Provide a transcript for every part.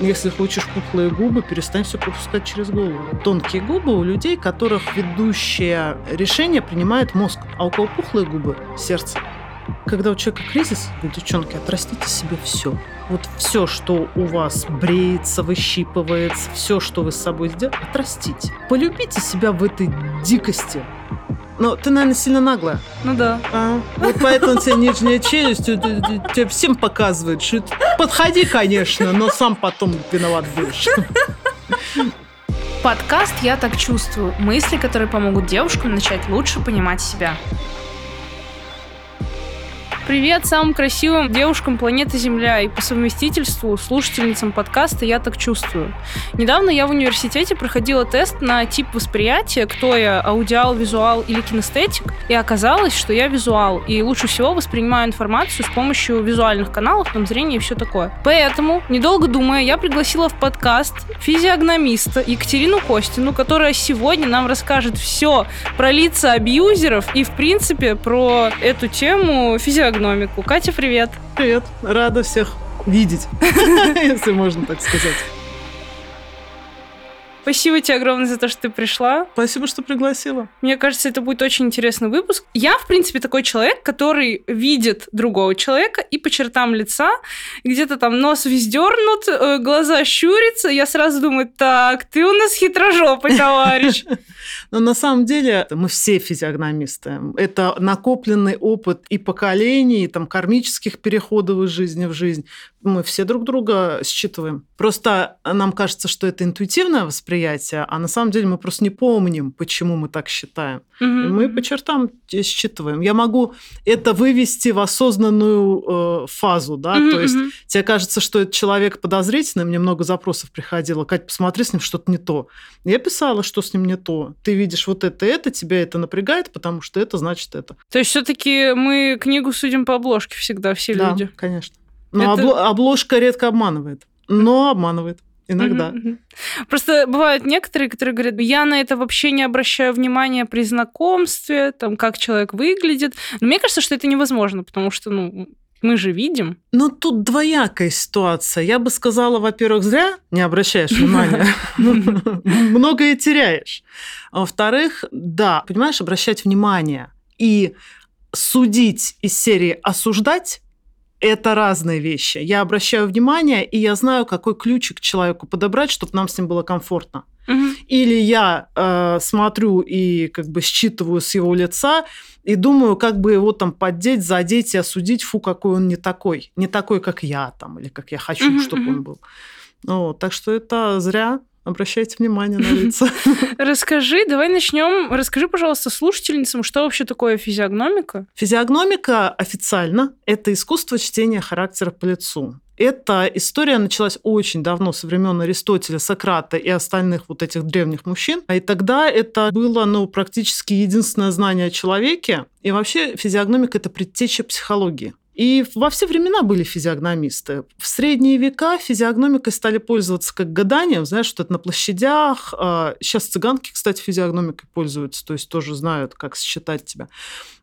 Если хочешь пухлые губы, перестань все пропускать через голову. Тонкие губы у людей, которых ведущее решение принимает мозг, а у кого пухлые губы – сердце. Когда у человека кризис, девчонки, отрастите себе все. Вот все, что у вас бреется, выщипывается, все, что вы с собой сделали, отрастите. Полюбите себя в этой дикости. Но ты, наверное, сильно наглая. Ну да. А, вот поэтому тебе нижняя челюсть тебе всем показывает, что подходи, конечно, но сам потом виноват будешь. Подкаст «Я так чувствую». Мысли, которые помогут девушкам начать лучше понимать себя. Привет самым красивым девушкам планеты Земля и по совместительству слушательницам подкаста «Я так чувствую». Недавно я в университете проходила тест на тип восприятия, кто я, аудиал, визуал или кинестетик, и оказалось, что я визуал, и лучше всего воспринимаю информацию с помощью визуальных каналов, там зрение и все такое. Поэтому, недолго думая, я пригласила в подкаст физиогномиста Екатерину Костину, которая сегодня нам расскажет все про лица абьюзеров и, в принципе, про эту тему физиогномиста экономику. Катя, привет. Привет. Рада всех видеть, если можно так сказать. Спасибо тебе огромное за то, что ты пришла. Спасибо, что пригласила. Мне кажется, это будет очень интересный выпуск. Я, в принципе, такой человек, который видит другого человека и по чертам лица, где-то там нос вездернут, э, глаза щурятся. Я сразу думаю, так, ты у нас хитрожопый товарищ. Но на самом деле мы все физиогномисты. Это накопленный опыт и поколений, и там кармических переходов из жизни в жизнь мы все друг друга считываем. Просто нам кажется, что это интуитивное восприятие, а на самом деле мы просто не помним, почему мы так считаем. Угу. мы по чертам считываем. Я могу это вывести в осознанную э, фазу, да, угу, то есть тебе кажется, что этот человек подозрительный, мне много запросов приходило, Кать, посмотри, с ним что-то не то. Я писала, что с ним не то. Ты видишь вот это, это, тебя это напрягает, потому что это значит это. То есть все-таки мы книгу судим по обложке всегда, все да, люди. конечно. Но это... обл- обложка редко обманывает, но обманывает. Иногда. Просто бывают некоторые, которые говорят, я на это вообще не обращаю внимания при знакомстве, там, как человек выглядит. Но мне кажется, что это невозможно, потому что, ну, мы же видим. Ну, тут двоякая ситуация. Я бы сказала, во-первых, зря не обращаешь внимания. Многое теряешь. Во-вторых, да, понимаешь, обращать внимание и судить из серии «осуждать» это разные вещи. Я обращаю внимание, и я знаю, какой ключик человеку подобрать, чтобы нам с ним было комфортно. Угу. Или я э, смотрю и как бы считываю с его лица и думаю, как бы его там поддеть, задеть и осудить, фу, какой он не такой, не такой, как я там, или как я хочу, угу, чтобы угу. он был. Ну, так что это зря. Обращайте внимание на лица. Расскажи, давай начнем. Расскажи, пожалуйста, слушательницам, что вообще такое физиогномика? Физиогномика официально – это искусство чтения характера по лицу. Эта история началась очень давно, со времен Аристотеля, Сократа и остальных вот этих древних мужчин. И тогда это было ну, практически единственное знание о человеке. И вообще физиогномика – это предтеча психологии. И во все времена были физиогномисты. В средние века физиогномикой стали пользоваться как гаданием, знаешь, что это на площадях. Сейчас а, цыганки, кстати, физиогномикой пользуются, то есть тоже знают, как считать тебя.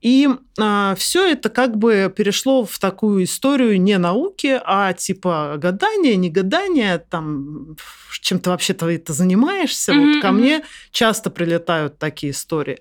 И а, все это как бы перешло в такую историю не науки, а типа гадания, не гадания, там чем ты вообще-то это занимаешься. Mm-hmm. Вот ко мне часто прилетают такие истории.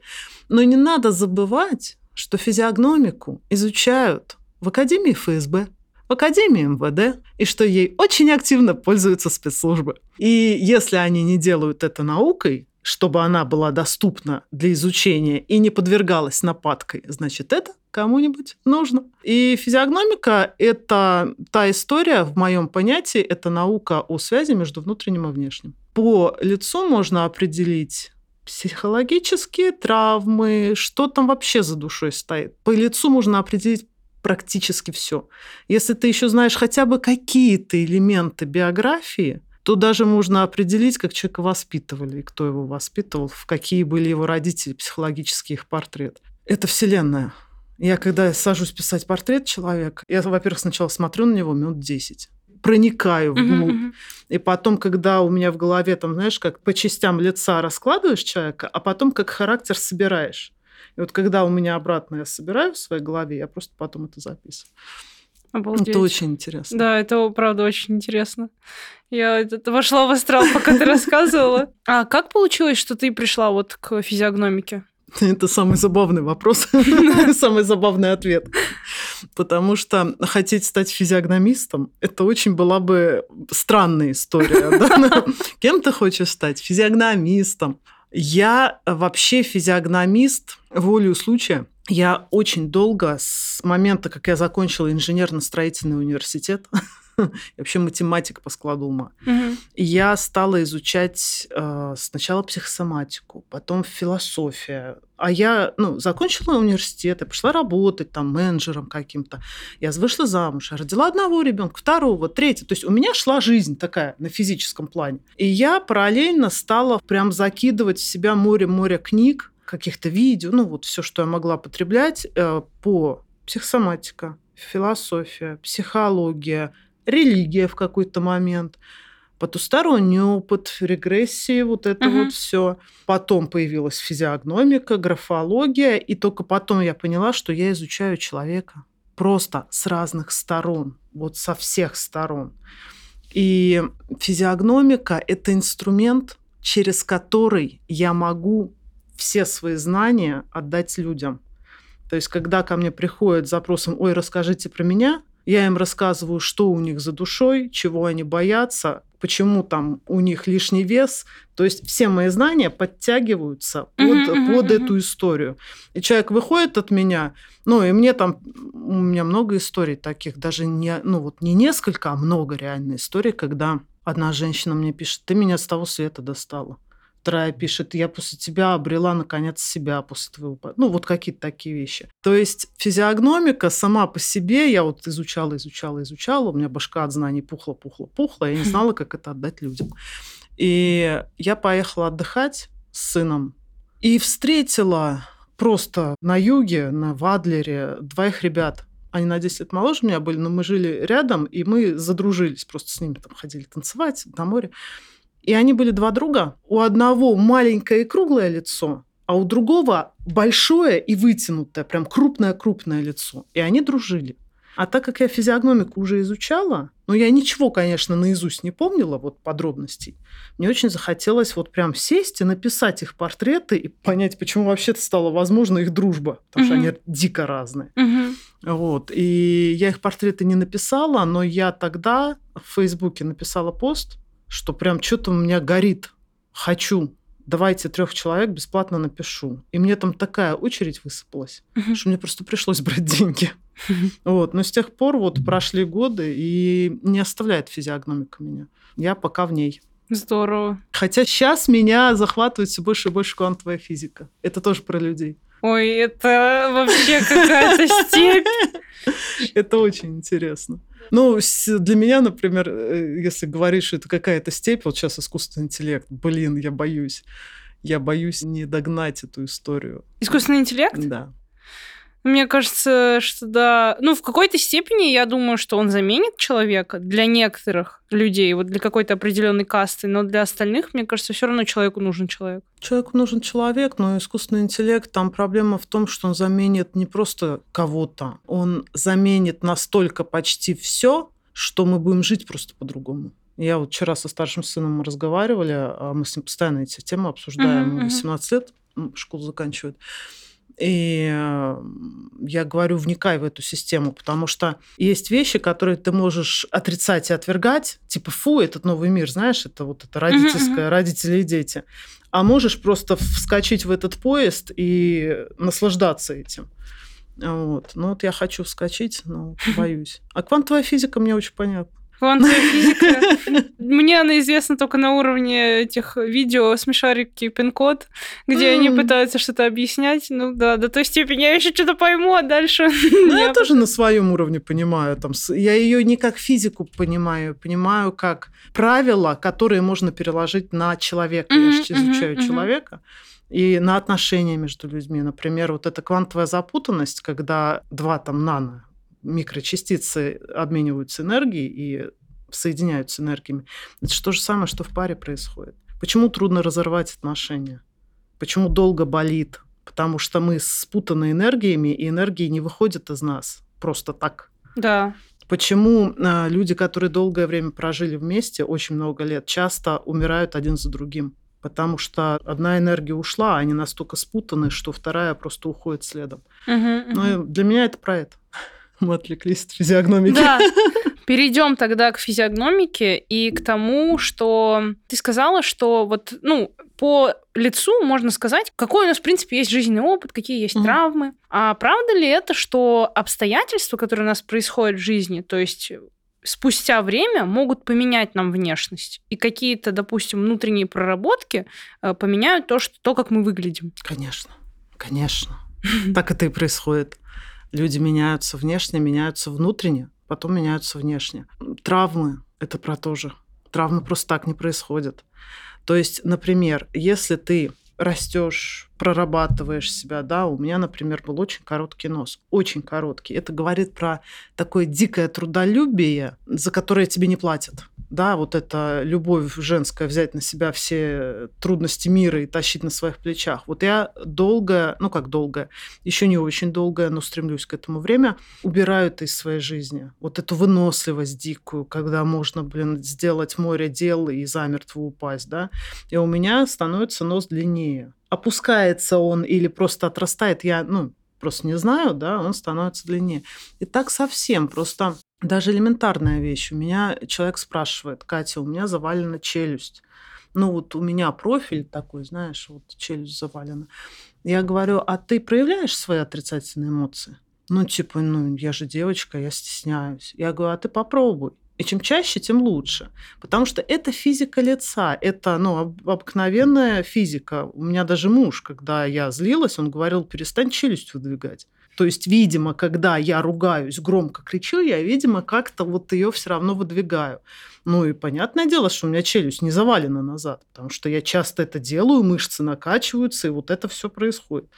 Но не надо забывать, что физиогномику изучают в Академии ФСБ, в Академии МВД, и что ей очень активно пользуются спецслужбы. И если они не делают это наукой, чтобы она была доступна для изучения и не подвергалась нападкой, значит, это кому-нибудь нужно. И физиогномика – это та история, в моем понятии, это наука о связи между внутренним и внешним. По лицу можно определить психологические травмы, что там вообще за душой стоит. По лицу можно определить практически все. Если ты еще знаешь хотя бы какие-то элементы биографии, то даже можно определить, как человека воспитывали, и кто его воспитывал, в какие были его родители, психологический их портрет. Это вселенная. Я когда сажусь писать портрет человека, я, во-первых, сначала смотрю на него минут 10 проникаю вглубь. Uh-huh, uh-huh. И потом, когда у меня в голове, там, знаешь, как по частям лица раскладываешь человека, а потом как характер собираешь. И вот когда у меня обратно я собираю в своей голове, я просто потом это записываю. Обалдеть. Это очень интересно. Да, это правда очень интересно. Я это- вошла в астрал, пока ты рассказывала. А как получилось, что ты пришла вот к физиогномике? Это самый забавный вопрос, самый забавный ответ. Потому что хотеть стать физиогномистом, это очень была бы странная история. да? Кем ты хочешь стать? Физиогномистом. Я вообще физиогномист волею случая. Я очень долго, с момента, как я закончила инженерно-строительный университет, я вообще математик по складу ума, я стала изучать э, сначала психосоматику, потом философия. А я ну, закончила университет, я пошла работать там менеджером каким-то. Я вышла замуж, я родила одного ребенка, второго, третьего. То есть у меня шла жизнь такая на физическом плане. И я параллельно стала прям закидывать в себя море-море книг, каких-то видео, ну вот все, что я могла потреблять э, по психосоматика, философия, психология, религия в какой-то момент, потусторонний опыт, регрессии, вот это Мгм. вот все. Потом появилась физиогномика, графология, и только потом я поняла, что я изучаю человека просто с разных сторон, вот со всех сторон. И физиогномика – это инструмент, через который я могу все свои знания отдать людям. То есть, когда ко мне приходят с запросом «Ой, расскажите про меня», я им рассказываю, что у них за душой, чего они боятся, почему там у них лишний вес. То есть все мои знания подтягиваются под, мгм, под мгм. эту историю. И человек выходит от меня, ну и мне там, у меня много историй таких, даже не, ну вот не несколько, а много реально историй, когда одна женщина мне пишет, ты меня с того света достала. Вторая пишет, я после тебя обрела, наконец, себя после твоего... по-». Ну, вот какие-то такие вещи. То есть физиогномика сама по себе, я вот изучала, изучала, изучала, у меня башка от знаний пухла, пухла, пухла, я не знала, как это отдать людям. И я поехала отдыхать с сыном и встретила просто на юге, на Вадлере, двоих ребят. Они на 10 лет моложе меня были, но мы жили рядом, и мы задружились. Просто с ними там ходили танцевать на море. И они были два друга. У одного маленькое и круглое лицо, а у другого большое и вытянутое, прям крупное-крупное лицо. И они дружили. А так как я физиогномику уже изучала, но я ничего, конечно, наизусть не помнила, вот подробностей, мне очень захотелось вот прям сесть и написать их портреты и понять, почему вообще-то стала возможна их дружба, потому что Мгм. они дико разные. Мгм. Вот. И я их портреты не написала, но я тогда в Фейсбуке написала пост, что прям что-то у меня горит. Хочу. Давайте трех человек бесплатно напишу. И мне там такая очередь высыпалась, Мгм. что мне просто пришлось брать деньги. Вот. Но с тех пор вот прошли годы, и не оставляет физиогномика меня. Я пока в ней. Здорово. Хотя сейчас меня захватывает все больше и больше квантовая физика. Это тоже про людей. Ой, это вообще какая-то степь. Это очень интересно. Ну, для меня, например, э, если говоришь, что это какая-то степь, вот сейчас искусственный интеллект, блин, я боюсь. Я боюсь не догнать эту историю. Искусственный интеллект? Да. Мне кажется, что да. Ну, в какой-то степени я думаю, что он заменит человека для некоторых людей, вот для какой-то определенной касты, но для остальных, мне кажется, все равно человеку нужен человек. Человеку нужен человек, но искусственный интеллект, там проблема в том, что он заменит не просто кого-то, он заменит настолько почти все, что мы будем жить просто по-другому. Я вот вчера со старшим сыном мы разговаривали, а мы с ним постоянно эти темы обсуждаем. Мгм. 18 лет, школу заканчивает. И я говорю, вникай в эту систему, потому что есть вещи, которые ты можешь отрицать и отвергать, типа, фу, этот новый мир, знаешь, это вот это родительское, родители и дети. А можешь просто вскочить в этот поезд и наслаждаться этим. Вот. Ну вот я хочу вскочить, но боюсь. А квантовая физика мне очень понятна. Квантовая физика. Мне она известна только на уровне этих видео смешарики пин-код, где они пытаются что-то объяснять. Ну да, до той степени я еще что-то пойму, а дальше... Ну, я тоже на своем уровне понимаю. Там, я ее не как физику понимаю, понимаю как правила, которые можно переложить на человека. Я же изучаю человека. И на отношения между людьми. Например, вот эта квантовая запутанность, когда два там нано микрочастицы обмениваются энергией и соединяются энергиями. Это же то же самое, что в паре происходит. Почему трудно разорвать отношения? Почему долго болит? Потому что мы спутаны энергиями, и энергии не выходят из нас просто так. Да. Почему э, люди, которые долгое время прожили вместе, очень много лет, часто умирают один за другим? Потому что одна энергия ушла, а они настолько спутаны, что вторая просто уходит следом. Угу, угу. Ну, для меня это про это. Мы отвлеклись от физиогномики. Да. Перейдем тогда к физиогномике и к тому, что ты сказала, что вот, ну, по лицу можно сказать, какой у нас, в принципе, есть жизненный опыт, какие есть mm травмы. А правда ли это, что обстоятельства, которые у нас происходят в жизни, то есть спустя время могут поменять нам внешность. И какие-то, допустим, внутренние проработки э, поменяют то, что, то, как мы выглядим. Конечно, конечно. Так это и происходит. Люди меняются внешне, меняются внутренне потом меняются внешне. Травмы – это про то же. Травмы просто так не происходят. То есть, например, если ты растешь, прорабатываешь себя, да, у меня, например, был очень короткий нос, очень короткий. Это говорит про такое дикое трудолюбие, за которое тебе не платят да, вот эта любовь женская, взять на себя все трудности мира и тащить на своих плечах. Вот я долго, ну как долго, еще не очень долго, но стремлюсь к этому время, убираю это из своей жизни. Вот эту выносливость дикую, когда можно, блин, сделать море дел и замертво упасть, да, и у меня становится нос длиннее. Опускается он или просто отрастает, я, ну, просто не знаю, да, он становится длиннее. И так совсем, просто даже элементарная вещь. У меня человек спрашивает, Катя, у меня завалена челюсть. Ну вот у меня профиль такой, знаешь, вот челюсть завалена. Я говорю, а ты проявляешь свои отрицательные эмоции? Ну, типа, ну, я же девочка, я стесняюсь. Я говорю, а ты попробуй. И чем чаще, тем лучше. Потому что это физика лица, это ну, обыкновенная физика. У меня даже муж, когда я злилась, он говорил, перестань челюсть выдвигать. То есть, видимо, когда я ругаюсь, громко кричу, я, видимо, как-то вот ее все равно выдвигаю. Ну и понятное дело, что у меня челюсть не завалена назад, потому что я часто это делаю, мышцы накачиваются, и вот это все происходит.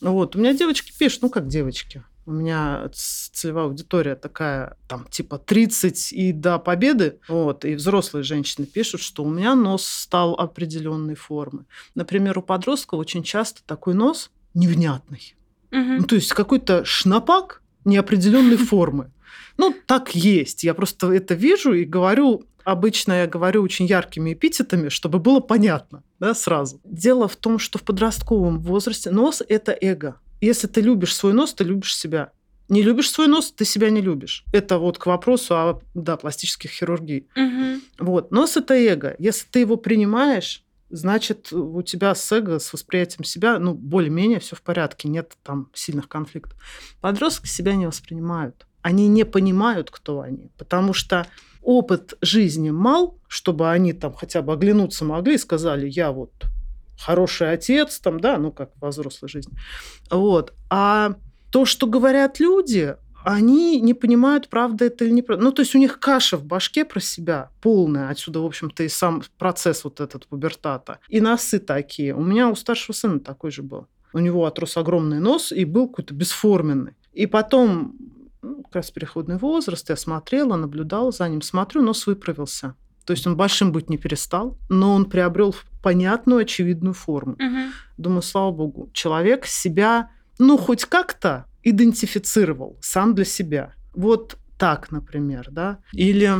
Вот. У меня девочки пишут, ну как девочки, у меня целевая аудитория такая, там, типа 30 и до победы. Вот, и взрослые женщины пишут, что у меня нос стал определенной формы. Например, у подростков очень часто такой нос невнятный. Угу. Ну, то есть какой-то шнапак неопределенной формы. Ну, так есть. Я просто это вижу и говорю, обычно я говорю очень яркими эпитетами, чтобы было понятно да, сразу. Дело в том, что в подростковом возрасте нос – это эго. Если ты любишь свой нос, ты любишь себя. Не любишь свой нос, ты себя не любишь. Это вот к вопросу о да, пластических хирургий. Угу. Вот. Нос – это эго. Если ты его принимаешь, значит, у тебя с эго, с восприятием себя, ну, более-менее все в порядке, нет там сильных конфликтов. Подростки себя не воспринимают. Они не понимают, кто они, потому что опыт жизни мал, чтобы они там хотя бы оглянуться могли и сказали, я вот хороший отец, там, да, ну, как во взрослой жизни. Вот. А то, что говорят люди, они не понимают, правда это или неправда. Ну, то есть у них каша в башке про себя полная. Отсюда, в общем-то, и сам процесс вот этот пубертата. И носы такие. У меня у старшего сына такой же был. У него отрос огромный нос и был какой-то бесформенный. И потом, ну, как раз переходный возраст, я смотрела, наблюдала за ним. Смотрю, нос выправился. То есть он большим быть не перестал, но он приобрел понятную, очевидную форму. Угу. Думаю, слава богу, человек себя, ну, хоть как-то идентифицировал сам для себя. Вот так, например, да. Или,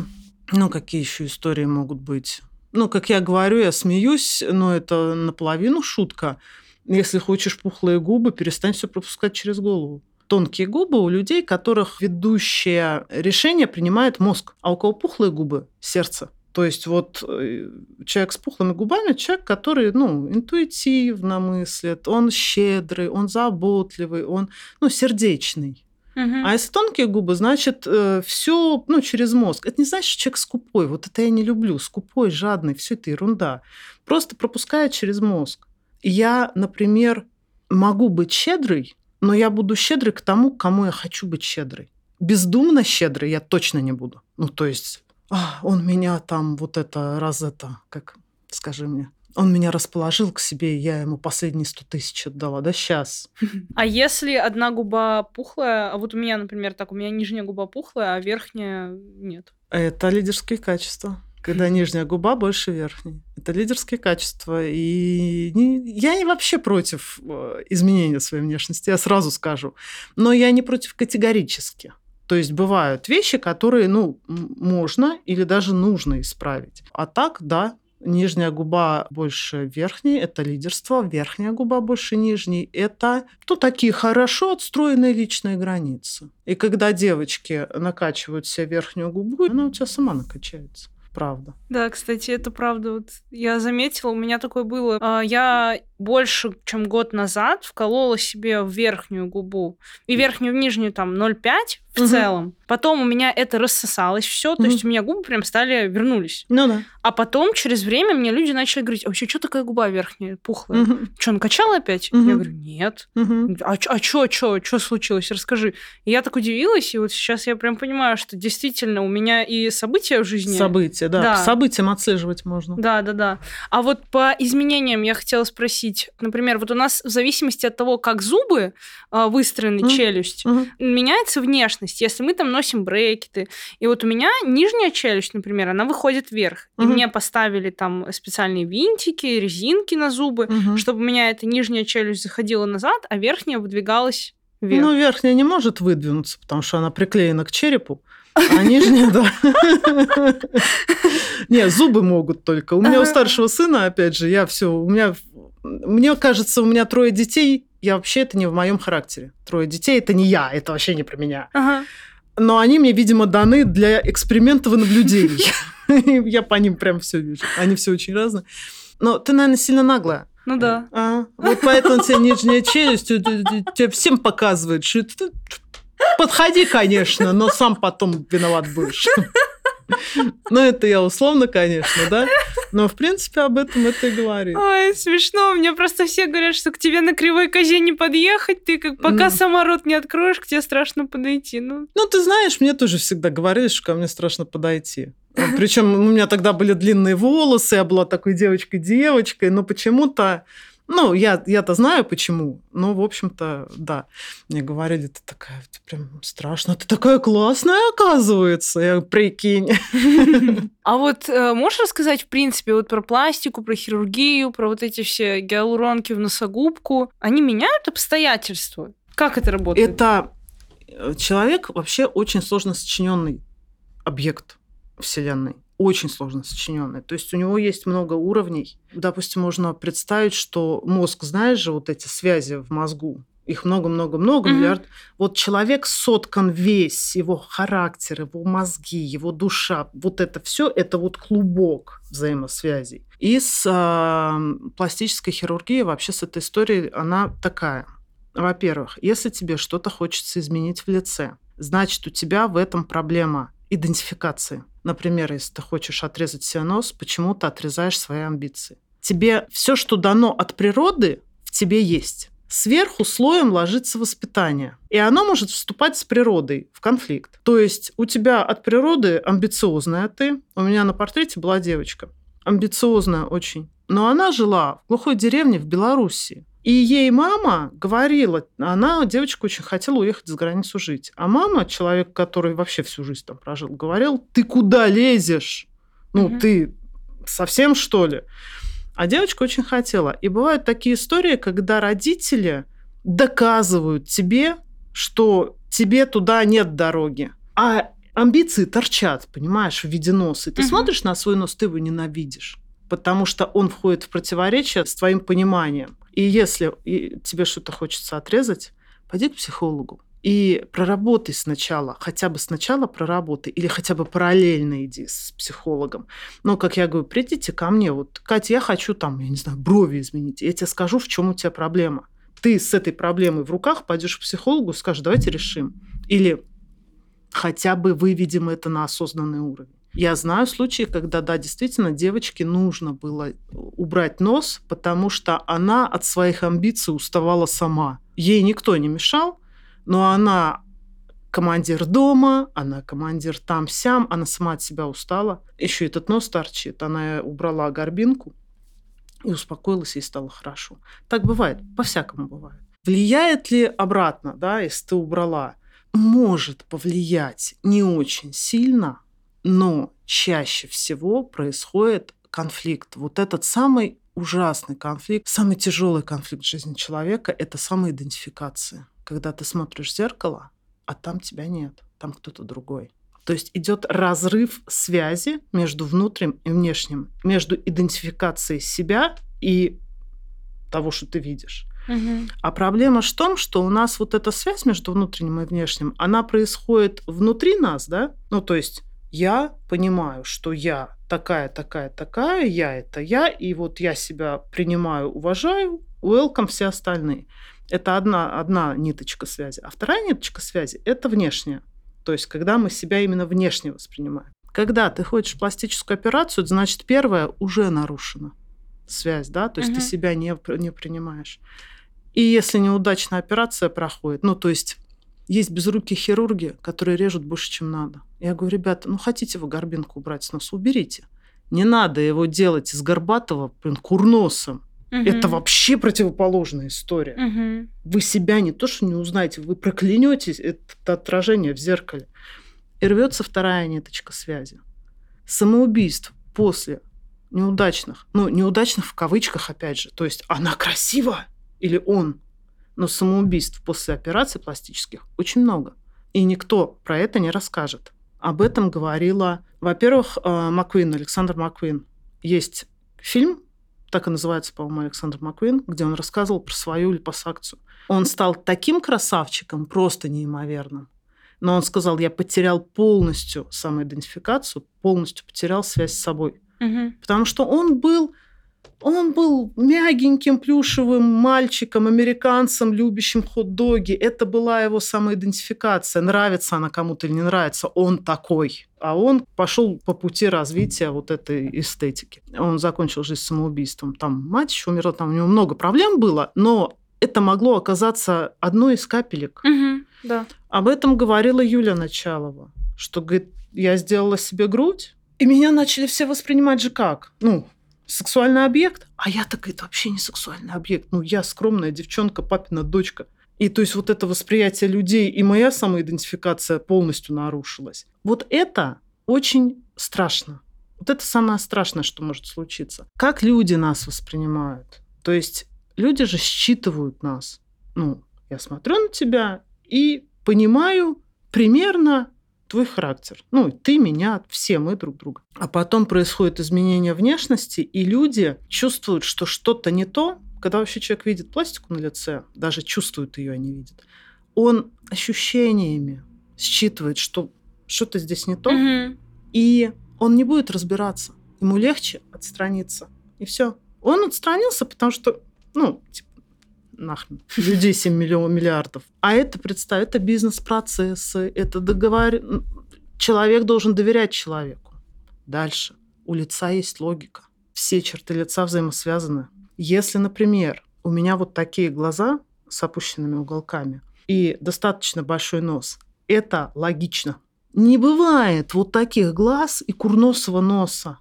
ну, какие еще истории могут быть? Ну, как я говорю, я смеюсь, но это наполовину шутка. Если хочешь пухлые губы, перестань все пропускать через голову тонкие губы у людей, которых ведущее решение принимает мозг, а у кого пухлые губы – сердце. То есть вот э, человек с пухлыми губами, человек, который, ну, интуитивно мыслит, он щедрый, он заботливый, он, ну, сердечный. Угу. А если тонкие губы, значит, э, все, ну, через мозг. Это не значит, что человек скупой. Вот это я не люблю. Скупой, жадный, все это ерунда. Просто пропускает через мозг. Я, например, могу быть щедрой, но я буду щедрой к тому, кому я хочу быть щедрой. Бездумно щедрой я точно не буду. Ну, то есть а, он меня там вот это, раз это, как, скажи мне, он меня расположил к себе, я ему последние сто тысяч отдала, да, сейчас. А если одна губа пухлая, а вот у меня, например, так, у меня нижняя губа пухлая, а верхняя нет? Это лидерские качества когда нижняя губа больше верхней. Это лидерские качества. И не, я не вообще против э, изменения своей внешности, я сразу скажу. Но я не против категорически. То есть бывают вещи, которые, ну, можно или даже нужно исправить. А так, да, Нижняя губа больше верхней, это лидерство. Верхняя губа больше нижней, это ну, такие хорошо отстроенные личные границы. И когда девочки накачивают себе верхнюю губу, она у тебя сама накачается правда. Да, кстати, это правда. Вот я заметила, у меня такое было. А, я больше, чем год назад вколола себе в верхнюю губу и верхнюю, в нижнюю там 0,5 в угу. целом. Потом у меня это рассосалось все, угу. то есть у меня губы прям стали вернулись. Ну да. А потом через время мне люди начали говорить, а вообще что такая губа верхняя, пухлая? Угу. Что, накачала опять? Угу. Я говорю, нет. Угу. А, а что, что, что случилось? Расскажи. И я так удивилась, и вот сейчас я прям понимаю, что действительно у меня и события в жизни. События, да. да. По событиям отслеживать можно. Да, да, да. А вот по изменениям я хотела спросить. Например, вот у нас в зависимости от того, как зубы э, выстроены, mm. челюсть, mm-hmm. меняется внешность. Если мы там носим брекеты, и вот у меня нижняя челюсть, например, она выходит вверх, mm-hmm. и мне поставили там специальные винтики, резинки на зубы, mm-hmm. чтобы у меня эта нижняя челюсть заходила назад, а верхняя выдвигалась вверх. Ну, верхняя не может выдвинуться, потому что она приклеена к черепу. А нижняя, да. Не, зубы могут только. У меня у старшего сына, опять же, я все, у меня, мне кажется, у меня трое детей, я вообще это не в моем характере. Трое детей это не я, это вообще не про меня. Но они мне, видимо, даны для экспериментов и наблюдений. Я по ним прям все вижу. Они все очень разные. Но ты, наверное, сильно наглая. Ну да. А, вот поэтому тебе нижняя челюсть тебе всем показывает, что Подходи, конечно, но сам потом виноват будешь. Ну, это я условно, конечно, да? Но, в принципе, об этом это и говорит. Ой, смешно. Мне просто все говорят, что к тебе на кривой козе не подъехать. Ты как пока mm. сама рот не откроешь, к тебе страшно подойти. Ну. ну, ты знаешь, мне тоже всегда говорили, что ко мне страшно подойти. Причем у меня тогда были длинные волосы, я была такой девочкой-девочкой, но почему-то ну, я, я-то знаю почему, но, в общем-то, да. Мне говорили, ты такая, ты прям страшно, ты такая классная, оказывается, я прикинь. А вот э, можешь рассказать, в принципе, вот про пластику, про хирургию, про вот эти все гиалуронки в носогубку? Они меняют обстоятельства? Как это работает? Это э, человек вообще очень сложно сочиненный объект Вселенной очень сложно сочиненный. То есть у него есть много уровней. Допустим, можно представить, что мозг, знаешь же, вот эти связи в мозгу, их много-много-много, mm-hmm. миллиард. Вот человек соткан весь, его характер, его мозги, его душа, вот это все, это вот клубок взаимосвязей. И с э, пластической хирургией вообще с этой историей она такая. Во-первых, если тебе что-то хочется изменить в лице, значит, у тебя в этом проблема идентификации. Например, если ты хочешь отрезать себе нос, почему ты отрезаешь свои амбиции? Тебе все, что дано от природы, в тебе есть. Сверху слоем ложится воспитание. И оно может вступать с природой в конфликт. То есть у тебя от природы амбициозная ты. У меня на портрете была девочка. Амбициозная очень. Но она жила в глухой деревне в Белоруссии. И ей мама говорила, она, девочка, очень хотела уехать за границу жить. А мама, человек, который вообще всю жизнь там прожил, говорил, ты куда лезешь? Ну, угу. ты совсем что ли? А девочка очень хотела. И бывают такие истории, когда родители доказывают тебе, что тебе туда нет дороги. А амбиции торчат, понимаешь, в виде носа. И ты угу. смотришь на свой нос, ты его ненавидишь, потому что он входит в противоречие с твоим пониманием. И если тебе что-то хочется отрезать, пойди к психологу. И проработай сначала, хотя бы сначала проработай, или хотя бы параллельно иди с психологом. Но, как я говорю, придите ко мне, вот, Катя, я хочу там, я не знаю, брови изменить. Я тебе скажу, в чем у тебя проблема. Ты с этой проблемой в руках пойдешь к психологу, скажешь, давайте решим. Или хотя бы выведем это на осознанный уровень. Я знаю случаи, когда, да, действительно, девочке нужно было убрать нос, потому что она от своих амбиций уставала сама. Ей никто не мешал, но она командир дома, она командир там-сям, она сама от себя устала. Еще этот нос торчит. Она убрала горбинку и успокоилась, и стало хорошо. Так бывает, по-всякому бывает. Влияет ли обратно, да, если ты убрала? Может повлиять не очень сильно, но чаще всего происходит конфликт. Вот этот самый ужасный конфликт, самый тяжелый конфликт в жизни человека – это самоидентификация. Когда ты смотришь в зеркало, а там тебя нет. там кто-то другой. То есть идет разрыв связи между внутренним и внешним, между идентификацией себя и того, что ты видишь. Угу. А проблема в том, что у нас вот эта связь между внутренним и внешним, она происходит внутри нас, да? Ну, то есть я понимаю, что я такая, такая, такая, я это я, и вот я себя принимаю, уважаю, welcome все остальные. Это одна, одна ниточка связи. А вторая ниточка связи – это внешняя. То есть, когда мы себя именно внешне воспринимаем. Когда ты ходишь в пластическую операцию, значит, первая уже нарушена связь, да, то есть Мгм. ты себя не, не принимаешь. И если неудачная операция проходит, ну, то есть есть безрукие хирурги, которые режут больше, чем надо. Я говорю, ребята, ну, хотите вы горбинку убрать с носа, уберите. Не надо его делать из горбатого, блин, курносом. Это вообще противоположная история. Угу. Вы себя не то, что не узнаете, вы проклянете это отражение в зеркале. И рвется вторая ниточка связи. Самоубийств после неудачных, ну, неудачных в кавычках, опять же, то есть она красива или он, но самоубийств после операций пластических очень много. И никто про это не расскажет. Об этом говорила, во-первых, э, Маквин, Александр Маквин. Есть фильм, так и называется, по-моему, Александр Маквин, где он рассказывал про свою липосакцию. Он стал таким красавчиком, просто неимоверным. Но он сказал, я потерял полностью самоидентификацию, полностью потерял связь с собой. Угу. Потому что он был, он был мягеньким, плюшевым мальчиком, американцем, любящим хот-доги. Это была его самоидентификация. Нравится она кому-то или не нравится, он такой. А он пошел по пути развития вот этой эстетики. Он закончил жизнь самоубийством. Там мать умерла, там у него много проблем было, но это могло оказаться одной из капелек. Угу. Да. Об этом говорила Юля Началова, что, говорит, я сделала себе грудь, и меня начали все воспринимать же как? Ну, сексуальный объект? А я так, это вообще не сексуальный объект. Ну, я скромная девчонка, папина дочка. И то есть вот это восприятие людей и моя самоидентификация полностью нарушилась. Вот это очень страшно. Вот это самое страшное, что может случиться. Как люди нас воспринимают? То есть люди же считывают нас. Ну, я смотрю на тебя и понимаю примерно твой характер. Ну, ты, меня, все мы друг друга. А потом происходит изменение внешности, и люди чувствуют, что что-то не то, когда вообще человек видит пластику на лице, даже чувствует ее, а не видит, он ощущениями считывает, что что-то здесь не то, Угу. и он не будет разбираться. Ему легче отстраниться. И все. Он отстранился, потому что, ну, типа, нахрен, людей 7 миллионов миллиардов. А это, представь, это бизнес-процессы, это договор... Человек должен доверять человеку. Дальше. У лица есть логика. Все черты лица взаимосвязаны. Если, например, у меня вот такие глаза с опущенными уголками и достаточно большой нос, это логично. Не бывает вот таких глаз и курносого носа.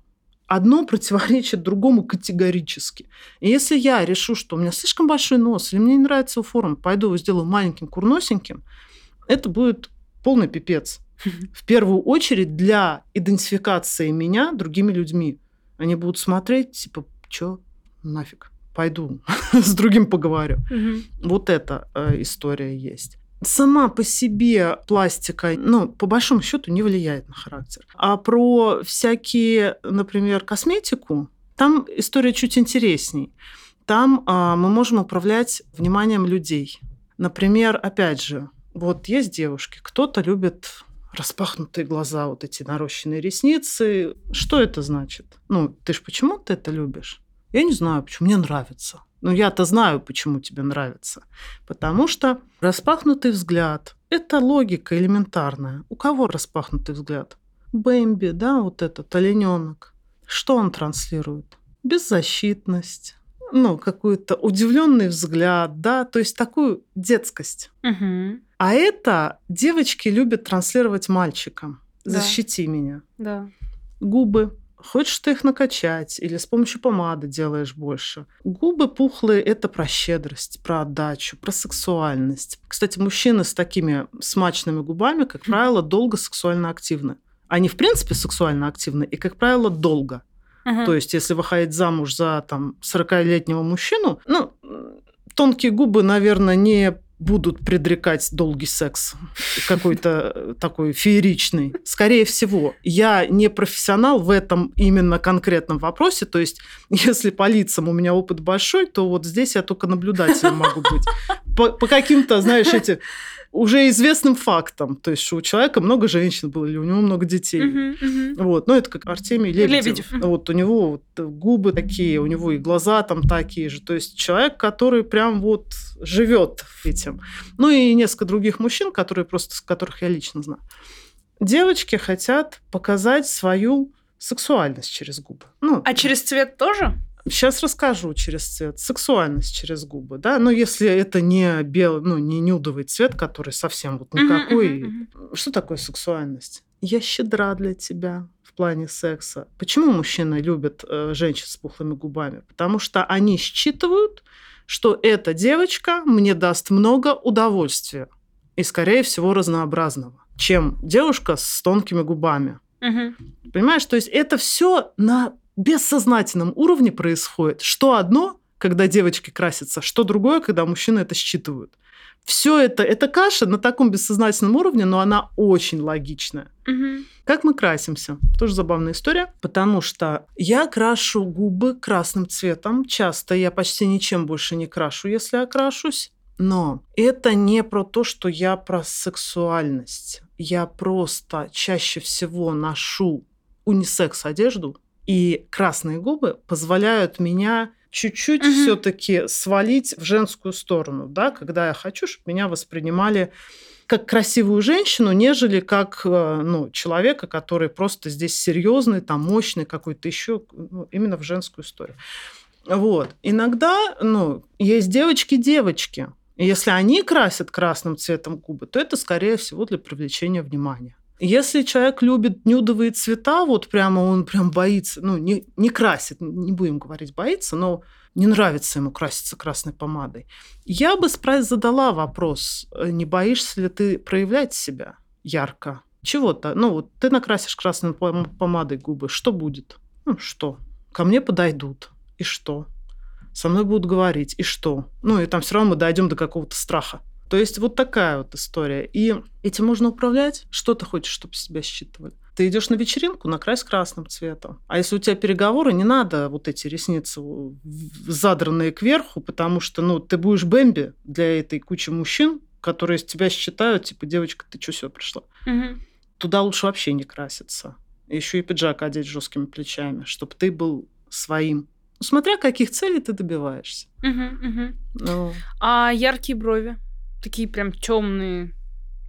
Одно противоречит другому категорически. И если я решу, что у меня слишком большой нос, или мне не нравится его форма, пойду его сделаю маленьким, курносеньким, это будет полный пипец. В первую очередь для идентификации меня другими людьми. Они будут смотреть, типа, чё, нафиг, пойду с другим поговорю. Вот эта э, история есть. Сама по себе пластика, ну, по большому счету, не влияет на характер. А про всякие, например, косметику, там история чуть интересней. Там а, мы можем управлять вниманием людей. Например, опять же, вот есть девушки, кто-то любит распахнутые глаза, вот эти нарощенные ресницы. Что это значит? Ну, ты ж почему ты это любишь? Я не знаю, почему. Мне нравится. Но я-то знаю, почему тебе нравится. Потому что распахнутый взгляд – это логика элементарная. У кого распахнутый взгляд? Бэмби, да, вот этот олененок. Что он транслирует? Беззащитность, ну, какой-то удивленный взгляд, да, то есть такую детскость. Угу. А это девочки любят транслировать мальчикам. Да. Защити меня. Да. Губы. Хочешь ты их накачать или с помощью помады делаешь больше. Губы пухлые – это про щедрость, про отдачу, про сексуальность. Кстати, мужчины с такими смачными губами, как правило, долго сексуально активны. Они, в принципе, сексуально активны и, как правило, долго. Мгм. То есть, если выходить замуж за там, 40-летнего мужчину, ну, тонкие губы, наверное, не будут предрекать долгий секс, какой-то такой фееричный. Скорее всего, я не профессионал в этом именно конкретном вопросе, то есть если по лицам у меня опыт большой, то вот здесь я только наблюдателем могу быть. По, по каким-то, знаешь, эти уже известным фактом. То есть, что у человека много женщин было, или у него много детей. Мгм, мгм. Вот. Ну, это как Артемий Лебедев. Лебедев, мгм. Вот у него вот губы такие, у него и глаза там такие же. То есть человек, который прям вот живет этим. Ну и несколько других мужчин, которые просто, которых я лично знаю. Девочки хотят показать свою сексуальность через губы. Ну, А через цвет тоже? Сейчас расскажу через цвет. Сексуальность через губы, да. Но если это не белый, ну, не нюдовый цвет, который совсем вот никакой. мгм, Что такое сексуальность? Я щедра для тебя в плане секса. Почему мужчины любят э, женщин с пухлыми губами? Потому что они считывают, что эта девочка мне даст много удовольствия. И, скорее всего, разнообразного, чем девушка с тонкими губами. мгм. Понимаешь, то есть это все на бессознательном уровне происходит. Что одно, когда девочки красятся, что другое, когда мужчины это считывают. Все это, это каша на таком бессознательном уровне, но она очень логичная. Мгм. Как мы красимся? Тоже забавная история, потому что я крашу губы красным цветом. Часто я почти ничем больше не крашу, если окрашусь. Но это не про то, что я про сексуальность. Я просто чаще всего ношу унисекс одежду, и красные губы позволяют меня чуть-чуть Мгм. все-таки свалить в женскую сторону, да, когда я хочу, чтобы меня воспринимали как красивую женщину, нежели как э, ну, человека, который просто здесь серьезный, там мощный какой-то еще, ну, именно в женскую историю. Вот. Иногда, ну, есть девочки-девочки. И если они красят красным цветом губы, то это, скорее всего, для привлечения внимания. Если человек любит нюдовые цвета, вот прямо он прям боится, ну, не, не красит, не будем говорить боится, но не нравится ему краситься красной помадой. Я бы задала вопрос, э, не боишься ли ты проявлять себя ярко? Чего-то. Ну, вот ты накрасишь красной пом- помадой губы, что будет? Ну, что? Ко мне подойдут. И что? Со мной будут говорить. И что? Ну, и там все равно мы дойдем до какого-то страха. То есть вот такая вот история. И этим можно управлять. Что ты хочешь, чтобы себя считывали? Ты идешь на вечеринку, накрась красным цветом. А если у тебя переговоры, не надо вот эти ресницы задранные кверху, потому что ну, ты будешь Бэмби для этой кучи мужчин, которые тебя считают, типа, девочка, ты что сюда пришла? Мгм. Туда лучше вообще не краситься. Еще и пиджак одеть жесткими плечами, чтобы ты был своим. Ну, смотря каких целей ты добиваешься. Мгм, мгм. Ну, А яркие брови? Такие прям темные,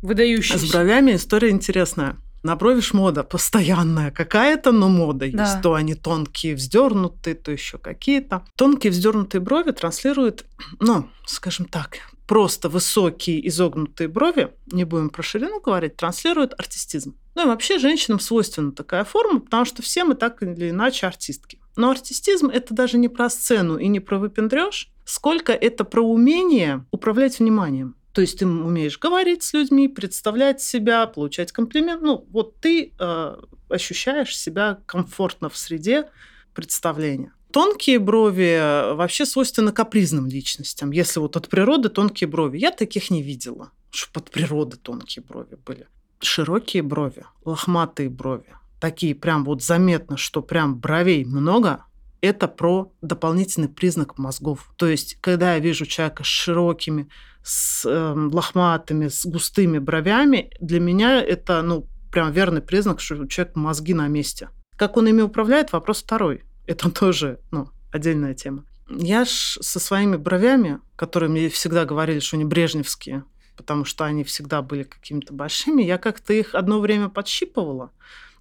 С выдающиеся. бровями история интересная. На брови ж мода постоянная какая-то, но мода Да. есть. То они тонкие, вздернутые, то еще какие-то. Тонкие вздернутые брови транслируют, ну, скажем так, просто высокие изогнутые брови, не будем про ширину говорить, транслируют артистизм. Ну и вообще женщинам свойственна такая форма, потому что все мы так или иначе артистки. Но артистизм – это даже не про сцену и не про выпендрёж, сколько это про умение управлять вниманием. То есть ты умеешь говорить с людьми, представлять себя, получать комплимент. Ну, вот ты э, ощущаешь себя комфортно в среде представления. Тонкие брови э, вообще свойственны капризным личностям. Если вот от природы тонкие брови. Я таких не видела, чтобы от природы тонкие брови были. Широкие брови, лохматые брови. Такие прям вот заметно, что прям бровей много, это про дополнительный признак мозгов. То есть, когда я вижу человека с широкими, с эм, лохматыми, с густыми бровями, для меня это, ну, прям верный признак, что у человека мозги на месте. Как он ими управляет, вопрос второй. Это тоже, ну, отдельная тема. Я ж со своими бровями, которые мне всегда говорили, что они брежневские, потому что они всегда были какими-то большими, я как-то их одно время подщипывала,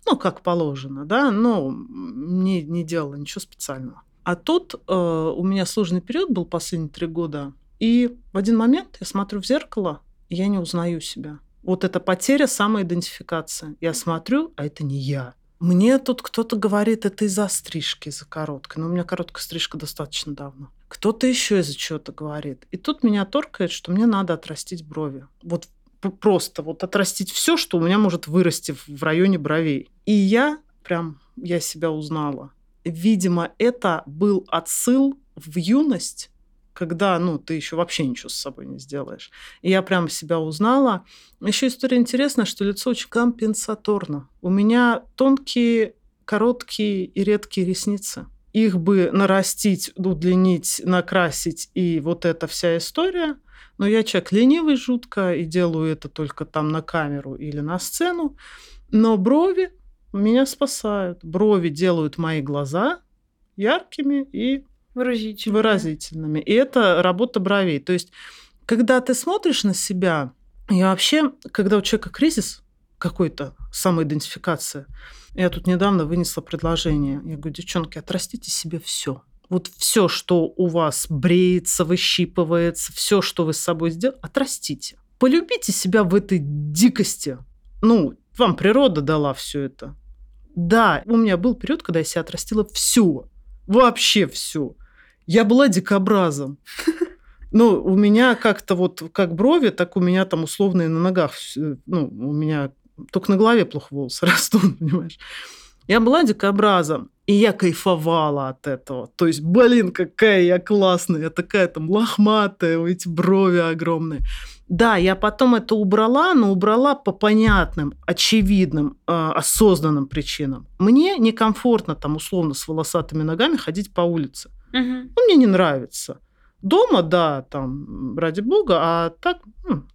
ну, как положено, да, но не, не делала ничего специального. А тут э, у меня сложный период был последние три года, и в один момент я смотрю в зеркало, и я не узнаю себя. Вот эта потеря самоидентификации. Я смотрю, а это не я. Мне тут кто-то говорит, это из-за стрижки, из-за короткой. Но у меня короткая стрижка достаточно давно. Кто-то еще из-за чего-то говорит. И тут меня торкает, что мне надо отрастить брови. Вот просто вот отрастить все, что у меня может вырасти в районе бровей. И я прям, я себя узнала. Видимо, это был отсыл в юность когда, ну, ты еще вообще ничего с собой не сделаешь. И я прямо себя узнала. Еще история интересная, что лицо очень компенсаторно. У меня тонкие, короткие и редкие ресницы. Их бы нарастить, удлинить, накрасить, и вот эта вся история. Но я человек ленивый жутко, и делаю это только там на камеру или на сцену. Но брови меня спасают. Брови делают мои глаза яркими и Выразительными. выразительными. И это работа бровей. То есть, когда ты смотришь на себя, и вообще, когда у человека кризис какой-то, самоидентификация, я тут недавно вынесла предложение. Я говорю, девчонки, отрастите себе все. Вот все, что у вас бреется, выщипывается, все, что вы с собой сделали, отрастите. Полюбите себя в этой дикости. Ну, вам природа дала все это. Да, у меня был период, когда я себя отрастила все. Вообще все. Я была дикобразом. Ну, у меня как-то вот как брови, так у меня там условные на ногах. всё- Ну, у меня только на голове плохо волосы растут, понимаешь. Я была дикобразом, и я кайфовала от этого. То есть, блин, какая я классная, я такая там лохматая, эти брови огромные. Да, я потом это убрала, но убрала по понятным, очевидным, э, осознанным причинам. Мне некомфортно там условно с волосатыми ногами ходить по улице. Мгм. Ну, мне не нравится. Дома, да, там, ради бога, а так,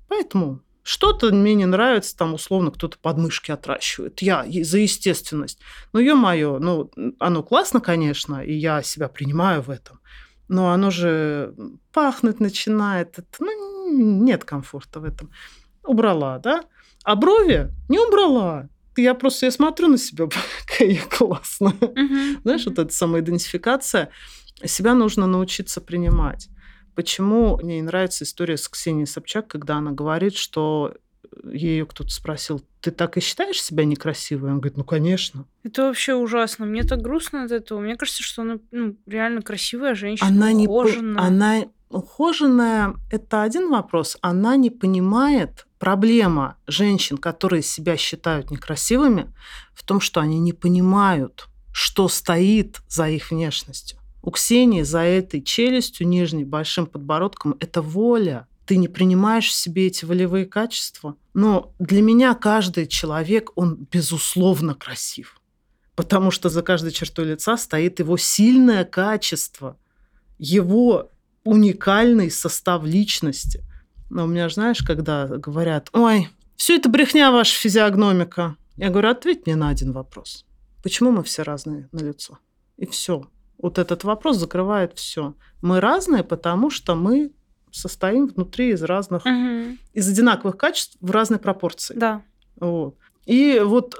поэтому что-то мне не нравится, там, условно, кто-то подмышки отращивает. Я за естественность. Ну, ё-моё, ну, оно классно, конечно, и я себя принимаю в этом. Но оно же пахнуть начинает. Это, ну, нет комфорта в этом. Убрала, да? А брови не убрала. Я просто я смотрю на себя, какая я классная. Знаешь, вот эта самоидентификация, себя нужно научиться принимать. Почему мне не нравится история с Ксенией Собчак, когда она говорит, что ее кто-то спросил, ты так и считаешь себя некрасивой? Он говорит, ну, конечно. Это вообще ужасно. Мне так грустно от этого. Мне кажется, что она ну, реально красивая женщина, Она не... по- ухоженная. Она ухоженная, это один вопрос. Она не понимает, проблема женщин, которые себя считают некрасивыми, в том, что они не понимают, что стоит за их внешностью. У Ксении за этой челюстью нижней, большим подбородком, это воля. Ты не принимаешь в себе эти волевые качества. Но для меня каждый человек, он безусловно красив. Потому что за каждой чертой лица стоит его сильное качество, его уникальный состав личности. Но у меня, знаешь, когда говорят, ой, все это брехня ваша физиогномика. Я говорю, ответь мне на один вопрос. Почему мы все разные на лицо? И все. Вот этот вопрос закрывает все. Мы разные, потому что мы состоим внутри из разных, Мгм. из одинаковых качеств в разной пропорции. Да. Вот. И вот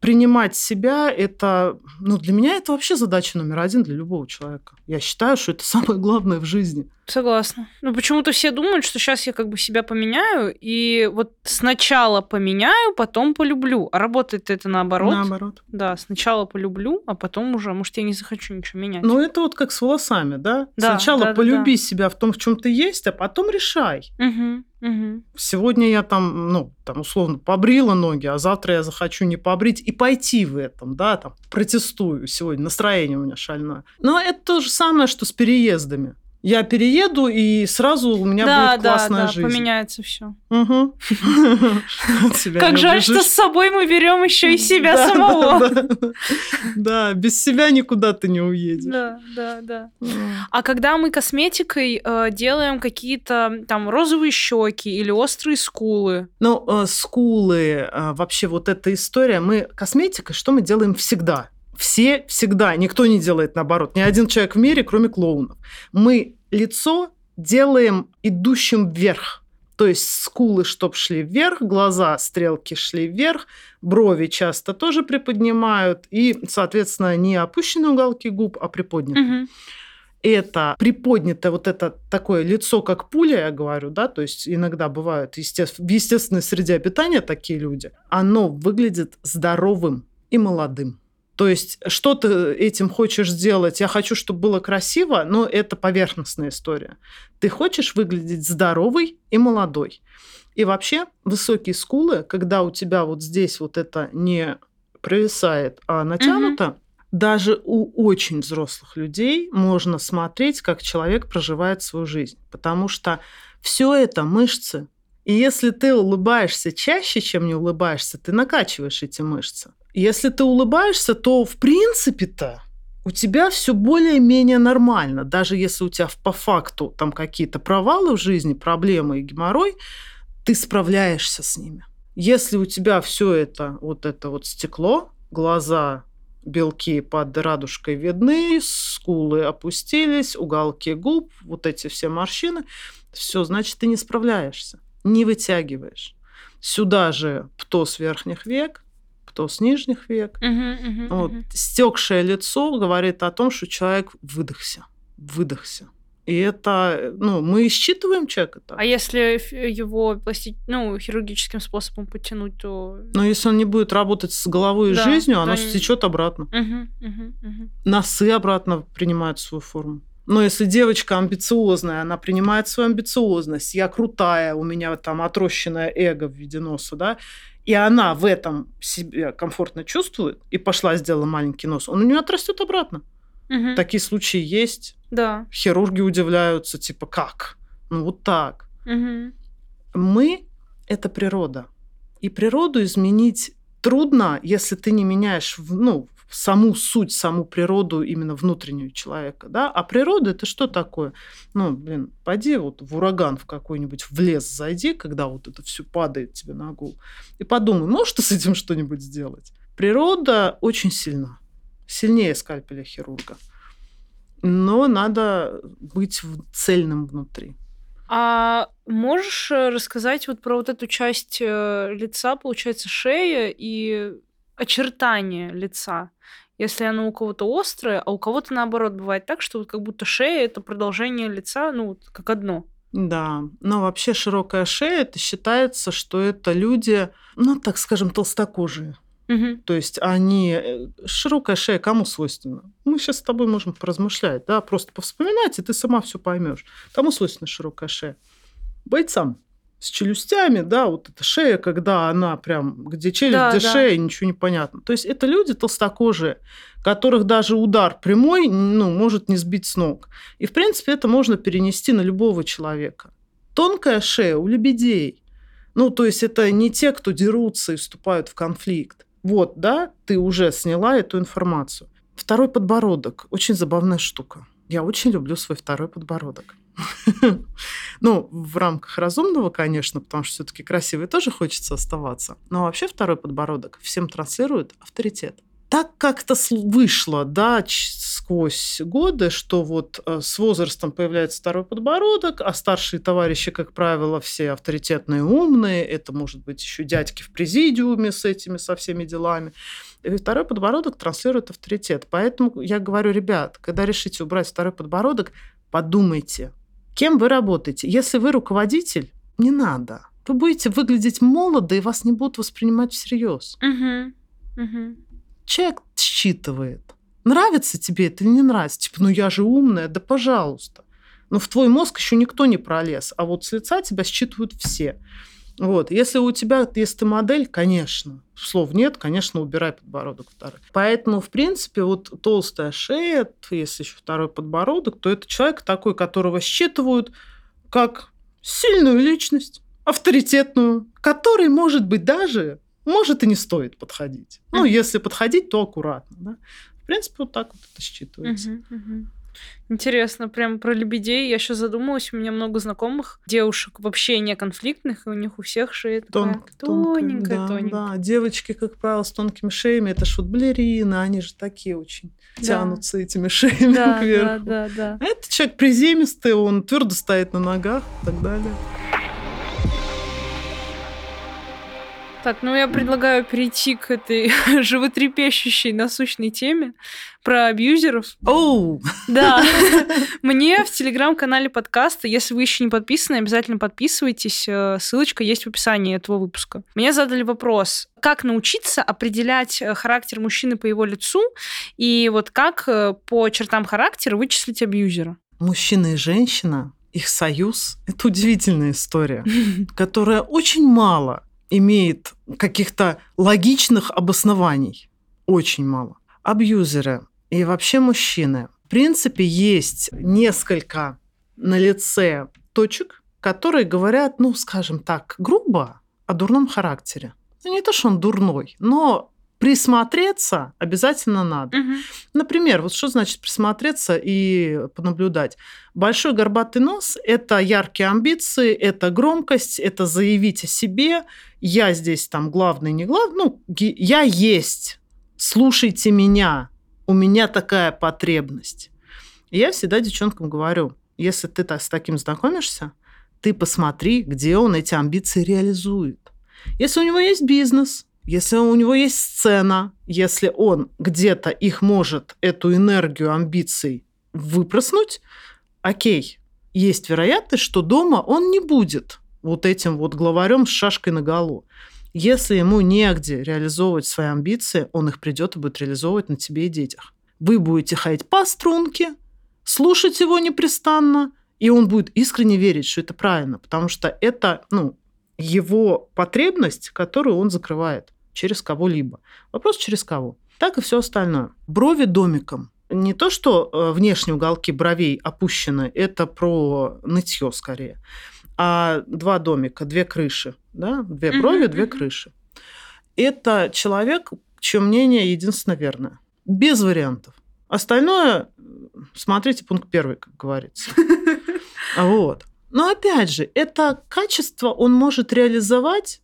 принимать себя, это, ну, для меня это вообще задача номер один для любого человека. Я считаю, что это самое главное в жизни. Согласна. Ну, почему-то все думают, что сейчас я как бы себя поменяю, и вот сначала поменяю, потом полюблю. А работает это наоборот. Наоборот. Да, сначала полюблю, а потом уже, может, я не захочу ничего менять. Ну, это вот как с волосами, да? Да, Сначала да, да, полюби себя в том, в чем ты есть, а потом решай. Мгм, мгм. Сегодня я там, ну, там, условно, побрила ноги, а завтра я захочу не побрить и пойти в этом, да, там, протестую сегодня, настроение у меня шальное. Но это то же самое, что с переездами. Я перееду, и сразу у меня да, будет да, классная да, жизнь. поменяется все. Тебя Как жаль, что с собой мы берем еще и себя Да, самого. Да, да. Да, без себя никуда ты не уедешь. Да, да, да. А когда мы косметикой э, делаем какие-то там розовые щеки или острые скулы, Ну, э, скулы, э, вообще вот эта история. Мы косметикой, что мы делаем всегда? Все всегда. Никто не делает наоборот. Ни один человек в мире, кроме клоунов. Мы лицо делаем идущим вверх. То есть скулы, чтоб шли вверх, глаза, стрелки шли вверх, брови часто тоже приподнимают, и, соответственно, не опущенные уголки губ, а приподнятые Мгм. это приподнятое вот это такое лицо, как пуля, я говорю, да, то есть иногда бывают естеств- в естественной среде обитания такие люди, оно выглядит здоровым и молодым. То есть что ты этим хочешь сделать? Я хочу, чтобы было красиво, но это поверхностная история. Ты хочешь выглядеть здоровый и молодой. И вообще высокие скулы, когда у тебя вот здесь вот это не провисает, а натянуто, даже у очень взрослых людей можно смотреть, как человек проживает свою жизнь, потому что все это мышцы. И если ты улыбаешься чаще, чем не улыбаешься, ты накачиваешь эти мышцы. Если ты улыбаешься, то в принципе-то у тебя все более-менее нормально. Даже если у тебя по факту там какие-то провалы в жизни, проблемы и геморрой, ты справляешься с ними. Если у тебя все это, вот это вот стекло, глаза, белки под радужкой видны, скулы опустились, уголки губ, вот эти все морщины, все, значит, ты не справляешься, не вытягиваешь. Сюда же птоз верхних век, птоз нижних век. Угу, угу, вот. угу. Стекшее лицо говорит о том, что человек выдохся, выдохся. И это, ну, мы считываем человека так. А если его пласти... ну, хирургическим способом подтянуть, то... Но если он не будет работать с головой и Да, жизнью, оно не- обратно. Угу, угу, угу. Носы обратно принимают свою форму. Но если девочка амбициозная, она принимает свою амбициозность, я крутая, у меня там отрощенное эго в виде носа, да, и она в этом себе комфортно чувствует, и пошла сделала маленький нос, он у нее отрастет обратно. Угу. Такие случаи есть. Да. Хирурги удивляются, типа, как? Ну, вот так. Угу. Мы – это природа. И природу изменить трудно, если ты не меняешь ну, саму суть, саму природу именно внутреннюю человека. Да? А природа – это что такое? Ну, блин, пойди вот в ураган в какой-нибудь, в лес зайди, когда вот это все падает тебе на голову, и подумай, можешь ты с этим что-нибудь сделать? Природа очень сильна. Сильнее скальпеля хирурга. Но надо быть цельным внутри. А можешь э, рассказать вот про вот эту часть э, лица, получается, шея и очертания лица? Если оно у кого-то острое, а у кого-то наоборот бывает так, что вот как будто шея это продолжение лица, ну, вот как одно. Да, но вообще широкая шея, это считается, что это люди, ну, так скажем, толстокожие. Мгм. То есть они... э, Широкая шея кому свойственна? Мы сейчас с тобой можем поразмышлять, да, просто повспоминать, и ты сама все поймешь. Кому свойственна широкая шея? Бойцам с челюстями, да, вот эта шея, когда она прям, где челюсть, Да, где да. шея, ничего не понятно. То есть это люди толстокожие, которых даже удар прямой, ну, может не сбить с ног. И, в принципе, это можно перенести на любого человека. Тонкая шея у лебедей. Ну, то есть это не те, кто дерутся и вступают в конфликт. Вот, да, ты уже сняла эту информацию. Второй подбородок. Очень забавная штука. Я очень люблю свой второй подбородок. Ну, в рамках разумного, конечно, потому что все-таки красивой тоже хочется оставаться. Но вообще второй подбородок всем транслирует авторитет. Так как-то вышло, да, сквозь годы, что вот э, с возрастом появляется второй подбородок, а старшие товарищи, как правило, все авторитетные, умные. Это может быть еще дядьки в президиуме с этими, со всеми делами. И второй подбородок транслирует авторитет. Поэтому я говорю, ребят, когда решите убрать второй подбородок, подумайте, кем вы работаете. Если вы руководитель, не надо. Вы будете выглядеть молодо, и вас не будут воспринимать всерьез. Человек считывает. Нравится тебе это или не нравится? Типа, ну я же умная, да пожалуйста. Но в твой мозг еще никто не пролез, а вот с лица тебя считывают все. Вот. Если у тебя, если ты модель, конечно, слов нет, конечно, убирай подбородок второй. Поэтому, в принципе, вот толстая шея, если еще второй подбородок, то это человек такой, которого считывают как сильную личность, авторитетную, который, может быть, даже, может и не стоит подходить. Ну, если подходить, то аккуратно. Да? В принципе, вот так вот это считывается. Мгм, мгм. Интересно, прям про лебедей. Я еще задумалась, у меня много знакомых девушек вообще не конфликтных, и у них у всех шея такая Тонк- тоненькая, да, тоненькая. да. Девочки, как правило, с тонкими шеями, это ж вот балерины, они же такие очень Да. тянутся этими шеями Да, да, кверху. да, да. А это человек приземистый, он твердо стоит на ногах и так далее. Так, ну я предлагаю перейти к этой животрепещущей насущной теме про абьюзеров. Оу! Да, мне в телеграм-канале подкаста, если вы еще не подписаны, обязательно подписывайтесь. э, Ссылочка есть в описании этого выпуска. Мне задали вопрос, как научиться определять э, характер мужчины по его лицу и вот как э, по чертам характера вычислить абьюзера. Мужчина и женщина, их союз – это удивительная история, которая очень мало имеет каких-то логичных обоснований. Очень мало. абьюзеры и вообще мужчины. В принципе, есть несколько на лице точек, которые говорят, ну, скажем так, грубо о дурном характере. Ну, не то, что он дурной, но присмотреться обязательно надо. Мгм. Например, вот что значит присмотреться и понаблюдать? Большой горбатый нос – это яркие амбиции, это громкость, это заявить о себе. Я здесь там главный, не главный. Ну, я есть. Слушайте меня. У меня такая потребность. И я всегда девчонкам говорю, если ты так, с таким знакомишься, ты посмотри, где он эти амбиции реализует. Если у него есть бизнес, если у него есть сцена, если он где-то их может, эту энергию амбиций выпроснуть, окей, есть вероятность, что дома он не будет вот этим вот главарем с шашкой на голову. Если ему негде реализовывать свои амбиции, он их придет и будет реализовывать на тебе и детях. Вы будете ходить по струнке, слушать его непрестанно, и он будет искренне верить, что это правильно, потому что это, ну, его потребность, которую он закрывает через кого-либо. Вопрос через кого. Так и все остальное. Брови домиком. Не то, что э, внешние уголки бровей опущены, это про нытье скорее, а два домика, две крыши, да, две брови, две крыши. Это человек, чье мнение единственно верное. Без вариантов. Остальное, смотрите пункт первый, как говорится. Вот. Но опять же, это качество он может реализовать,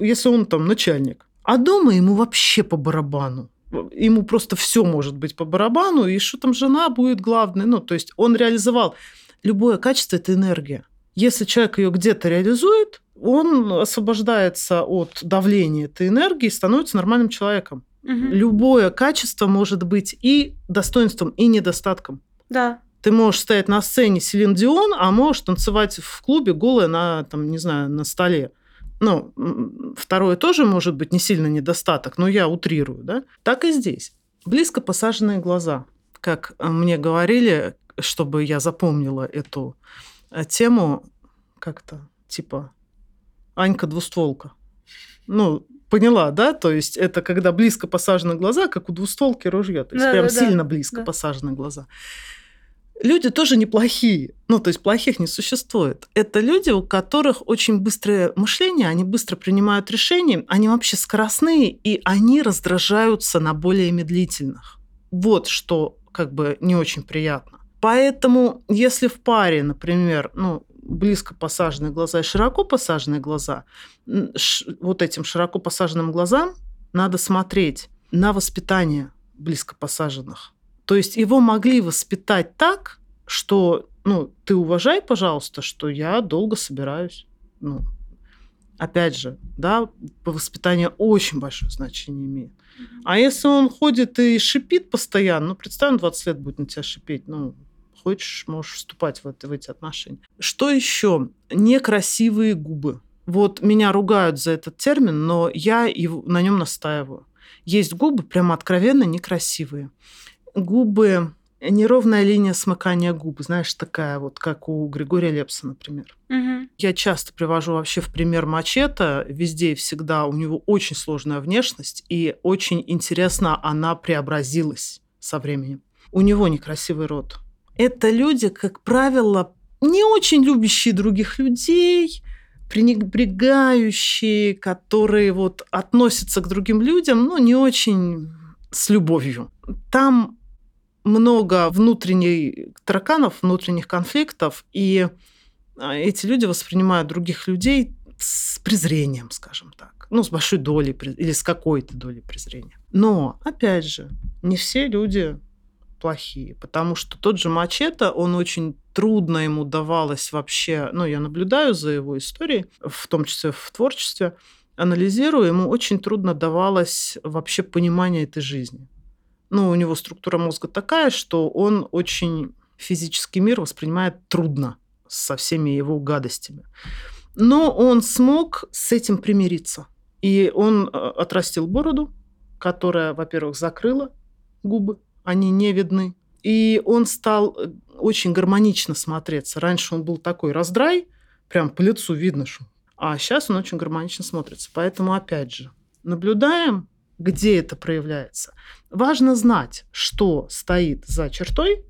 если он там начальник. А дома ему вообще по барабану. Ему просто все может быть по барабану, и что там жена будет главной. Ну, то есть он реализовал. Любое качество – это энергия. Если человек ее где-то реализует, он освобождается от давления этой энергии и становится нормальным человеком. Мгм. Любое качество может быть и достоинством, и недостатком. Да. Ты можешь стоять на сцене Селин Дион, а можешь танцевать в клубе голая на, там, не знаю, на столе. Ну, второе тоже может быть не сильно недостаток, но я утрирую, да? Так и здесь. Близко посаженные глаза. Как э, мне говорили, чтобы я запомнила эту э, тему, как-то типа Анька двустволка. Ну, поняла, да? То есть это когда близко посажены глаза, как у двустволки ружье. То есть прям Да-да-да. сильно близко Да. посажены глаза. Люди тоже неплохие. Ну, то есть плохих не существует. Это люди, у которых очень быстрое мышление, они быстро принимают решения, они вообще скоростные, и они раздражаются на более медлительных. Вот что как бы не очень приятно. Поэтому, если в паре, например, ну, близко посаженные глаза и широко посаженные глаза, вот этим широко посаженным глазам надо смотреть на воспитание близко посаженных. То есть его могли воспитать так, что, ну, ты уважай, пожалуйста, что я долго собираюсь. Ну, опять же, да, по воспитанию очень большое значение имеет. А если он ходит и шипит постоянно, ну, представь, он 20 лет будет на тебя шипеть, ну, хочешь, можешь вступать в, это, в эти отношения. Что еще? Некрасивые губы. Вот меня ругают за этот термин, но я его, на нем настаиваю. Есть губы прямо откровенно некрасивые. Губы, неровная линия смыкания губ, знаешь, такая вот, как у Григория Лепса, например. Мгм. Я часто привожу вообще в пример Мачете. Везде и всегда у него очень сложная внешность, и очень интересно она преобразилась со временем. У него некрасивый рот. Это люди, как правило, не очень любящие других людей, пренебрегающие, которые вот относятся к другим людям, но не очень с любовью. Там много внутренних тараканов, внутренних конфликтов, и а, эти люди воспринимают других людей с презрением, скажем так. Ну, с большой долей или с какой-то долей презрения. Но, опять же, не все люди плохие, потому что тот же Мачете, он очень трудно ему давалось вообще, ну, я наблюдаю за его историей, в том числе в творчестве, анализирую, ему очень трудно давалось вообще понимание этой жизни. Ну, у него структура мозга такая, что он очень физический мир воспринимает трудно со всеми его гадостями. Но он смог с этим примириться. И он э, отрастил бороду, которая, во-первых, закрыла губы, они не видны. И он стал э, очень гармонично смотреться. Раньше он был такой раздрай, прям по лицу видно, что. А сейчас он очень гармонично смотрится. Поэтому, опять же, наблюдаем, где это проявляется. Важно знать, что стоит за чертой,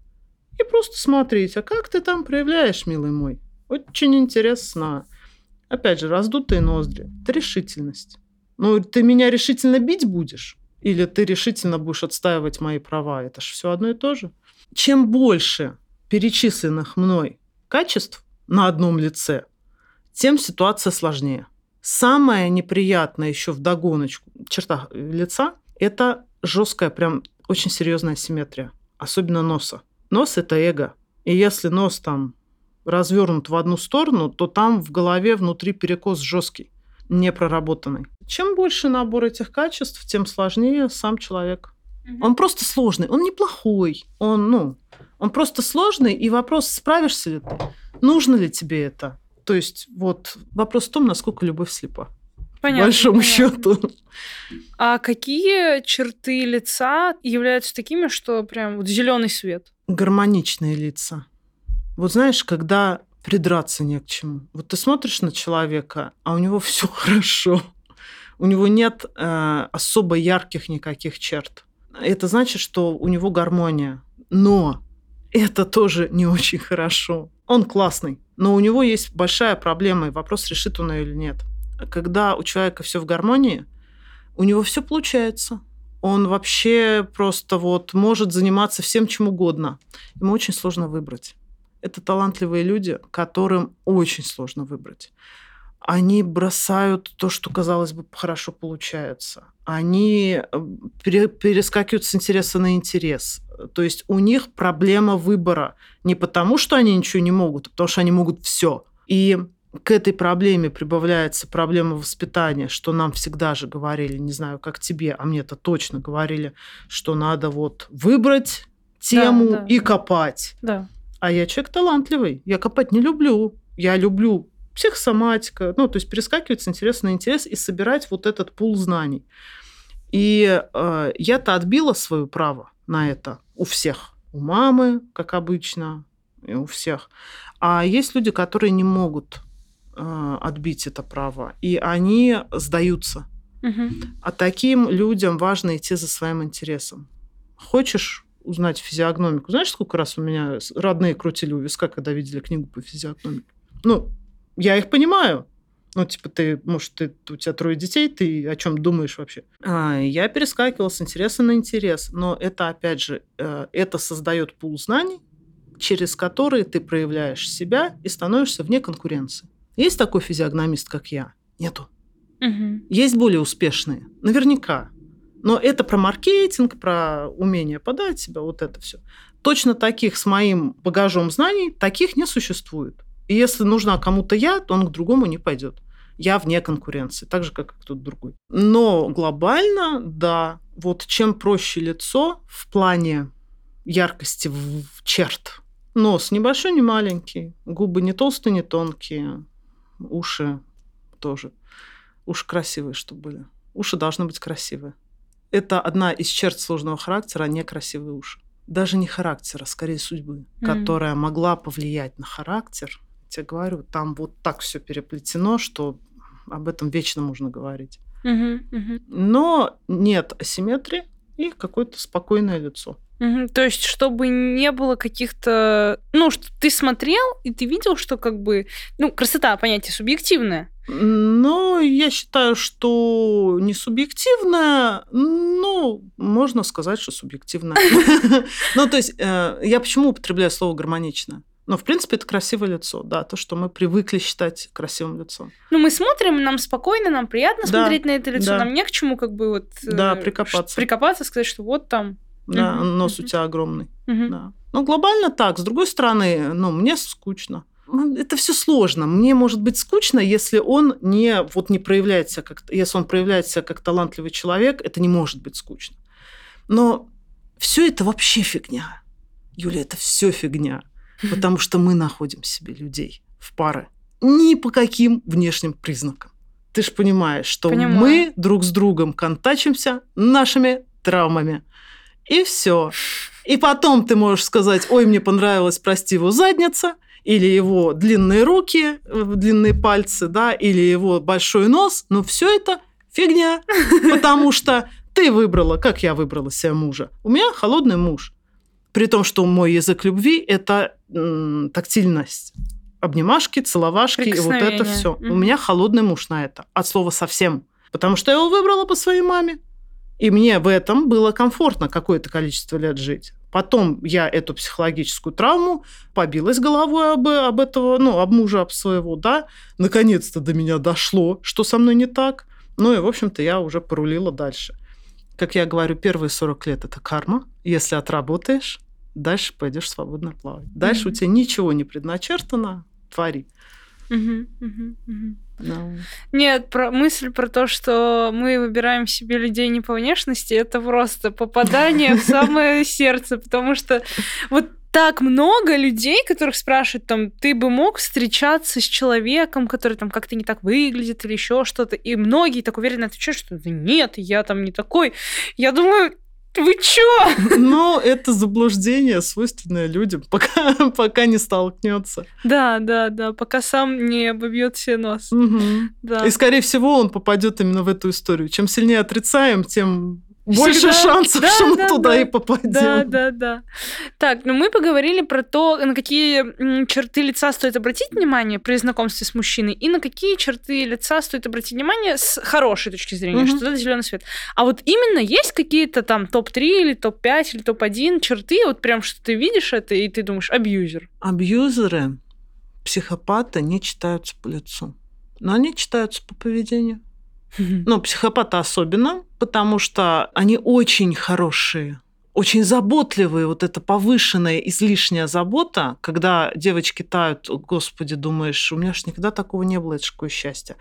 и просто смотреть, а как ты там проявляешь, милый мой. Очень интересно. Опять же, раздутые ноздри. Это решительность. Ну, ты меня решительно бить будешь? Или ты решительно будешь отстаивать мои права? Это же все одно и то же. Чем больше перечисленных мной качеств на одном лице, тем ситуация сложнее. Самое неприятное еще в догоночку черта лица – это жесткая, прям очень серьезная симметрия, особенно носа. Нос – это эго. И если нос там развернут в одну сторону, то там в голове внутри перекос жесткий, непроработанный. Чем больше набор этих качеств, тем сложнее сам человек. Угу. Он просто сложный, он неплохой, он, ну, он просто сложный, и вопрос, справишься ли ты, нужно ли тебе это. То есть вот вопрос в том, насколько любовь слепа. Понятно, по большому понятно. счету. А какие черты лица являются такими, что прям вот зеленый свет? Гармоничные лица. Вот знаешь, когда придраться не к чему. Вот ты смотришь на человека, а у него все хорошо. У него нет э, особо ярких никаких черт. Это значит, что у него гармония. Но это тоже не очень хорошо. Он классный, но у него есть большая проблема, и вопрос, решит он ее или нет. Когда у человека все в гармонии, у него все получается. Он вообще просто вот может заниматься всем чем угодно. Ему очень сложно выбрать. Это талантливые люди, которым очень сложно выбрать. Они бросают то, что, казалось бы, хорошо получается. Они э, перескакивают с интереса на интерес. То есть у них проблема выбора не потому, что они ничего не могут, а потому что они могут все. И к этой проблеме прибавляется проблема воспитания, что нам всегда же говорили, не знаю, как тебе, а мне это точно говорили, что надо вот выбрать тему да, да. и копать. Да. А я человек талантливый. Я копать не люблю. Я люблю психосоматика, ну, то есть перескакивать с интереса на интерес и собирать вот этот пул знаний. И э, я-то отбила свое право на это у всех. У мамы, как обычно, и у всех. А есть люди, которые не могут э, отбить это право, и они сдаются. Угу. А таким людям важно идти за своим интересом. Хочешь узнать физиогномику. Знаешь, сколько раз у меня родные крутили у виска, когда видели книгу по физиогномике? Ну, я их понимаю. Ну, типа, ты, может, ты, у тебя трое детей, ты о чем думаешь вообще? А, я перескакивала с интереса на интерес, но это, опять же, э, это создает пул знаний, через которые ты проявляешь себя и становишься вне конкуренции. Есть такой физиогномист, как я? Нету. Угу. Есть более успешные. Наверняка. Но это про маркетинг, про умение подать себя, вот это все. Точно таких с моим багажом знаний, таких не существует. И если нужна кому-то я, то он к другому не пойдет. Я вне конкуренции, так же, как и кто-то другой. Но глобально, да, вот чем проще лицо в плане яркости в черт. Нос небольшой, не маленький, губы не толстые, не тонкие, уши тоже. Уши красивые, чтобы были. Уши должны быть красивые. Это одна из черт сложного характера, а некрасивые уши. Даже не характера, скорее судьбы, mm. которая могла повлиять на характер. Я говорю, там вот так все переплетено, что об этом вечно можно говорить. Mm-hmm. Mm-hmm. Но нет асимметрии и какое-то спокойное лицо. Угу, то есть, чтобы не было каких-то... Ну, что ты смотрел, и ты видел, что как бы... Ну, красота, понятие субъективное. Ну, я считаю, что не субъективное, ну, можно сказать, что субъективное. Ну, то есть, э, я почему употребляю слово гармонично? Ну, в принципе, это красивое лицо, да, то, что мы привыкли считать красивым лицом. Ну, мы смотрим, нам спокойно, нам приятно да, смотреть на это лицо, да. нам не к чему как бы вот... Да, э, прикопаться. Прикопаться, сказать, что вот там да, угу. нос у тебя огромный. Угу. Да. Ну, глобально так. С другой стороны, ну, мне скучно. Ну, это все сложно. Мне может быть скучно, если он не, вот не проявляется как, если он проявляется как талантливый человек, это не может быть скучно. Но все это вообще фигня. Юля, это все фигня. Потому что мы находим себе людей в пары ни по каким внешним признакам. Ты же понимаешь, что Понимаю. мы друг с другом контачимся нашими травмами. И все. И потом ты можешь сказать, ой, мне понравилась, прости, его задница, или его длинные руки, э, длинные пальцы, да, или его большой нос, но все это фигня, потому что Ты выбрала, как я выбрала себе мужа. У меня холодный муж. При том, что мой язык любви – это м, тактильность. Обнимашки, целовашки и вот это все. У Мгм. меня холодный муж на это. От слова совсем. Потому что я его выбрала по своей маме. И мне в этом было комфортно какое-то количество лет жить. Потом я эту психологическую травму побилась головой об, об этого, ну, об мужа, об своего, да. Наконец-то до меня дошло, что со мной не так. Ну и, в общем-то, я уже порулила дальше. Как я говорю, первые 40 лет – это карма. Если отработаешь, дальше пойдешь свободно плавать. Дальше у Мгм. тебя ничего не предначертано, твори. Мгм, мгм, мгм. Да. Нет, про мысль про то, что мы выбираем себе людей не по внешности, это просто попадание в самое сердце, потому что вот так много людей, которых спрашивают, там, ты бы мог встречаться с человеком, который там как-то не так выглядит или еще что-то, и многие так уверенно отвечают, что «Да нет, я там не такой. Я думаю, вы чё? Но это заблуждение, свойственное людям, пока, пока не столкнется. Да, да, да, пока сам не обобьет себе нос. Да. И, скорее всего, он попадет именно в эту историю. Чем сильнее отрицаем, тем больше Всегда. шансов, Да, что мы да, туда да. и попадем. Да, да, да. Так, ну мы поговорили про то, на какие черты лица стоит обратить внимание при знакомстве с мужчиной, и на какие черты лица стоит обратить внимание с хорошей точки зрения, Мгм. что это зеленый свет. А вот именно есть какие-то там топ-3 или топ-5 или топ-1 черты, вот прям что ты видишь это, и ты думаешь, абьюзер. Абьюзеры, психопаты не читаются по лицу. Но они читаются по поведению. Ну, психопаты особенно, потому что они очень хорошие, очень заботливые. Вот эта повышенная, излишняя забота, когда девочки тают, господи, думаешь, у меня же никогда такого не было, это ж какое счастье.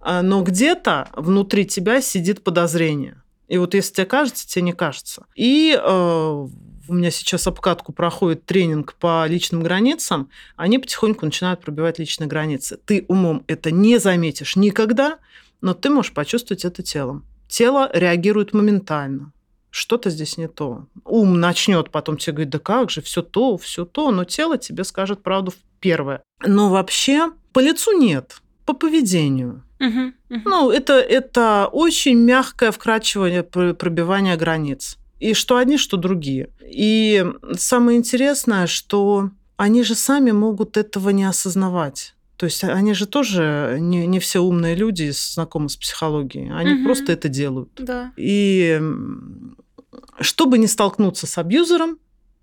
А, Но где-то внутри тебя сидит подозрение. И вот если тебе кажется, тебе не кажется. И э, у меня сейчас обкатку проходит тренинг по личным границам, они потихоньку начинают пробивать личные границы. Ты умом это не заметишь никогда, но ты можешь почувствовать это телом. Тело реагирует моментально. Что-то здесь не то. Ум начнет потом тебе говорить, да как же, все то, все то, но тело тебе скажет правду в первое. Но вообще по лицу нет, по поведению. Мгм, мгм. Ну, это, это очень мягкое вкрачивание, пр- пробивание границ. И что одни, что другие. И самое интересное, что они же сами могут этого не осознавать. То есть они же тоже не, не все умные люди, знакомы с психологией. Они Мгм. просто это делают. Да. И чтобы не столкнуться с абьюзером,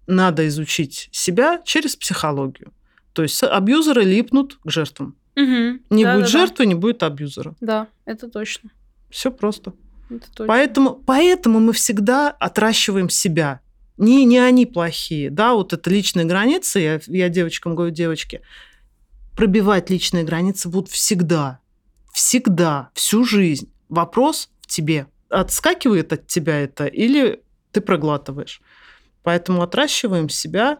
надо изучить себя через психологию. То есть абьюзеры липнут к жертвам. Мгм. Не Да, будет да, да. жертвы, не будет абьюзера. Да, это точно. Все просто. Это точно. Поэтому, поэтому мы всегда отращиваем себя. Не, не они плохие, да, вот это личные границы, я, я девочкам говорю, девочки, пробивать личные границы будут всегда, всегда, всю жизнь. Вопрос в тебе. Отскакивает от тебя это или ты проглатываешь. Поэтому отращиваем себя,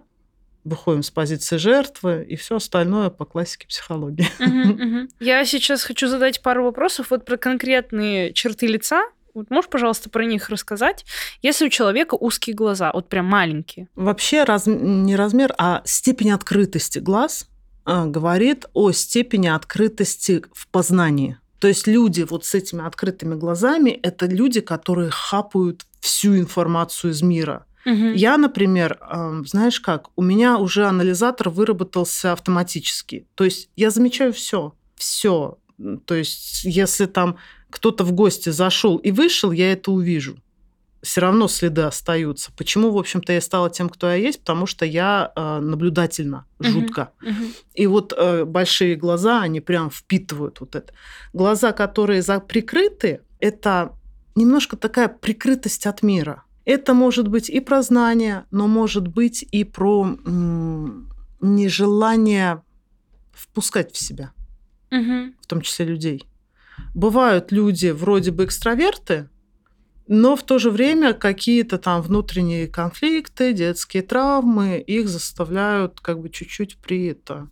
выходим с позиции жертвы и все остальное по классике психологии. Мгм, мгм. Я сейчас хочу задать пару вопросов вот про конкретные черты лица. Вот можешь, пожалуйста, про них рассказать? Если у человека узкие глаза, вот прям маленькие. Вообще раз- не размер, а степень открытости глаз говорит о степени открытости в познании. То есть люди вот с этими открытыми глазами – это люди, которые хапают всю информацию из мира. Мгм. Я, например, ам, знаешь как, у меня уже анализатор выработался автоматически. То есть я замечаю все, все. То есть если там кто-то в гости зашел и вышел, я это увижу. Все равно следы остаются. Почему, в общем-то, я стала тем, кто я есть? Потому что я э, наблюдательна, жутко. Мгм. И вот э, большие глаза, они прям впитывают вот это. Глаза, которые за- прикрыты, это немножко такая прикрытость от мира. Это может быть и про знания, но может быть и про м, нежелание впускать в себя, Мгм. в том числе людей. Бывают люди вроде бы экстраверты, но в то же время какие-то там внутренние конфликты, детские травмы их заставляют как бы чуть-чуть при это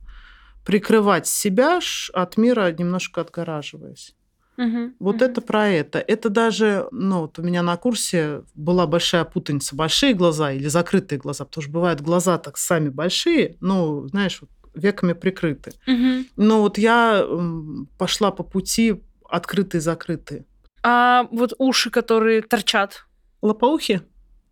прикрывать себя от мира, немножко отгораживаясь. Мгм. Вот Мгм. это про это. Это даже, ну, вот у меня на курсе была большая путаница. Большие глаза или закрытые глаза. Потому что бывают глаза так сами большие, ну, знаешь, вот веками прикрыты. Мгм. Но вот я пошла по пути открытые-закрытые. А вот уши, которые торчат? Лопоухи?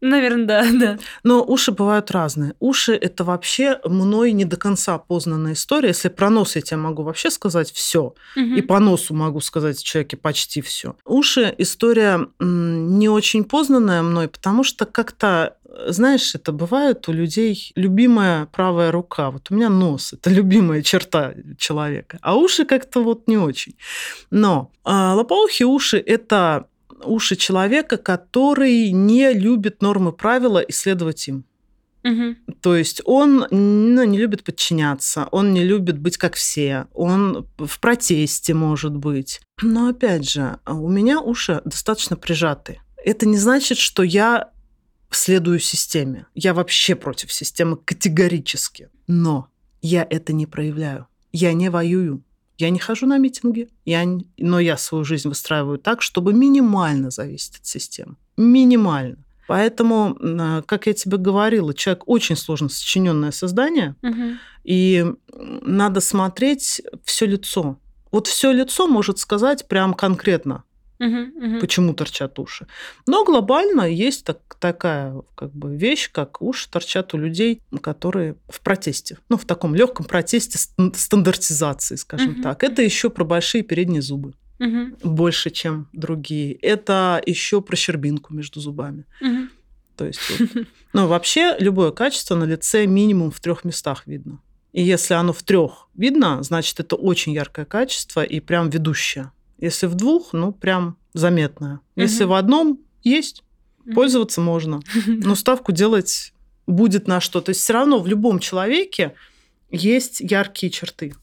Наверное, да, да. Но уши бывают разные. Уши – это вообще мной не до конца познанная история. Если про нос я тебе могу вообще сказать все, Угу. и по носу могу сказать человеке почти все. Уши – история не очень познанная мной, потому что как-то, знаешь, это бывает у людей любимая правая рука. Вот у меня нос – это любимая черта человека, а уши как-то вот не очень. Но а, лопоухие уши – это уши человека, который не любит нормы правила и следовать им. Угу. То есть он ну, не любит подчиняться, он не любит быть как все, он в протесте может быть. Но опять же, у меня уши достаточно прижаты. Это не значит, что я следую системе. Я вообще против системы категорически. Но я это не проявляю. Я не воюю. Я не хожу на митинги, я, но я свою жизнь выстраиваю так, чтобы минимально зависеть от системы. Минимально. Поэтому, м, как я тебе говорила, человек очень сложно сочиненное создание, Угу. и надо смотреть все лицо. Вот все лицо может сказать прям конкретно, Угу. почему торчат уши. Но глобально есть так- такая как бы вещь, как уши торчат у людей, которые в протесте. Ну, в таком легком протесте стан- стандартизации, скажем Мгм. так. Это еще про большие передние зубы. Угу. Больше, чем другие. Это еще про щербинку между зубами. Угу. То есть, вот, ну, вообще любое качество на лице минимум в трех местах видно. И если оно в трех видно, значит, это очень яркое качество и прям ведущее. Если в двух, ну, прям заметное. Если Мгм. в одном есть, пользоваться можно. Но ставку делать будет на что. То есть все равно в любом человеке есть яркие черты.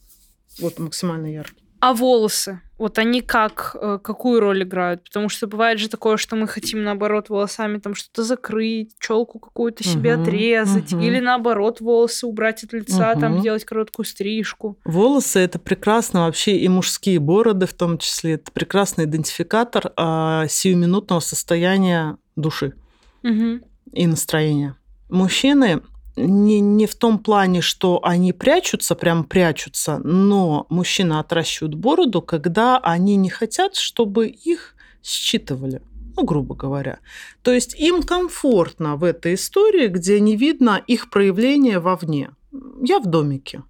Вот максимально яркие. А волосы? Вот они как, э, какую роль играют? Потому что бывает же такое, что мы хотим, наоборот, волосами там что-то закрыть, челку какую-то себе Мгм, отрезать, мгм. или наоборот, волосы убрать от лица, там Мгм. сделать короткую стрижку. Волосы это прекрасно вообще и мужские бороды в том числе. Это прекрасный идентификатор а, сиюминутного состояния души Мгм. и настроения. Мужчины не, не в том плане, что они прячутся, прям прячутся, но мужчины отращивают бороду, когда они не хотят, чтобы их считывали. Ну, грубо говоря. То есть им комфортно в этой истории, где не видно их проявления вовне. Я в домике.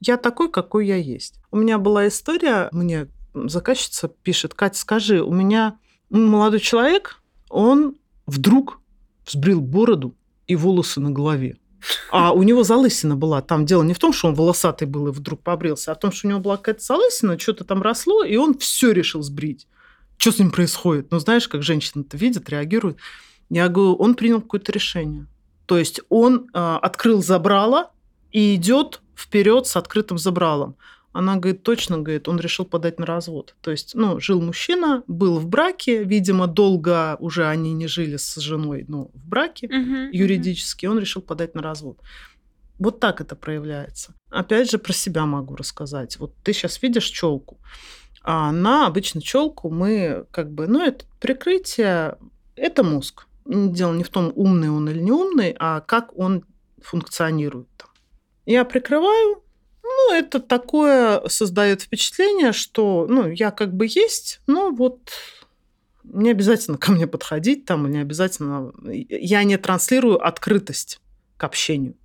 Я такой, какой я есть. У меня была история, мне заказчица пишет, Катя, скажи, у меня молодой человек, он вдруг взбрил бороду и волосы на голове. А у него залысина была. Там дело не в том, что он волосатый был и вдруг побрился, а в том, что у него была какая-то залысина, что-то там росло, и он все решил сбрить. Что с ним происходит? Ну, знаешь, как женщина-то видит, реагирует. Я говорю, он принял какое-то решение. То есть он э, открыл забрало и идет вперед с открытым забралом. Она говорит, точно, говорит, он решил подать на развод. То есть, ну, жил мужчина, был в браке, видимо, долго уже они не жили с женой, но в браке Мгм. юридически, он решил подать на развод. Вот так это проявляется. Опять же, про себя могу рассказать. Вот ты сейчас видишь челку, а на обычно челку мы как бы, ну, это прикрытие, это мозг. Дело не в том, умный он или не умный, а как он функционирует. там. Я прикрываю, ну, это такое создает впечатление, что, ну, я как бы есть, но вот не обязательно ко мне подходить там, не обязательно... Я не транслирую открытость к общению.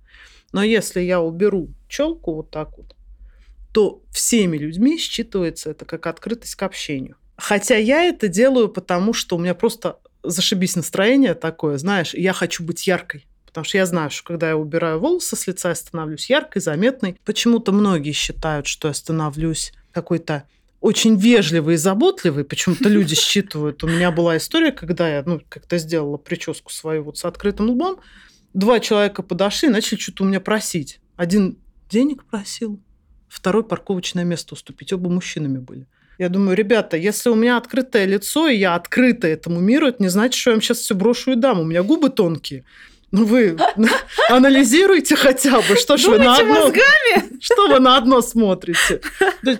Но если я уберу челку вот так вот, то всеми людьми считывается это как открытость к общению. Хотя я это делаю потому, что у меня просто зашибись настроение такое, знаешь, я хочу быть яркой. Потому что я знаю, что когда я убираю волосы с лица, я становлюсь яркой, заметной. Почему-то многие считают, что я становлюсь какой-то очень вежливый и заботливый. Почему-то люди считывают. У меня была история, когда я ну, как-то сделала прическу свою вот с открытым лбом. Два человека подошли и начали что-то у меня просить. Один денег просил, второй парковочное место уступить. Оба мужчинами были. Я думаю, ребята, если у меня открытое лицо, и я открыта этому миру, это не значит, что я вам сейчас все брошу и дам. У меня губы тонкие. Ну вы анализируйте хотя бы, что ж вы на одно... мозгами. Что вы на одно смотрите?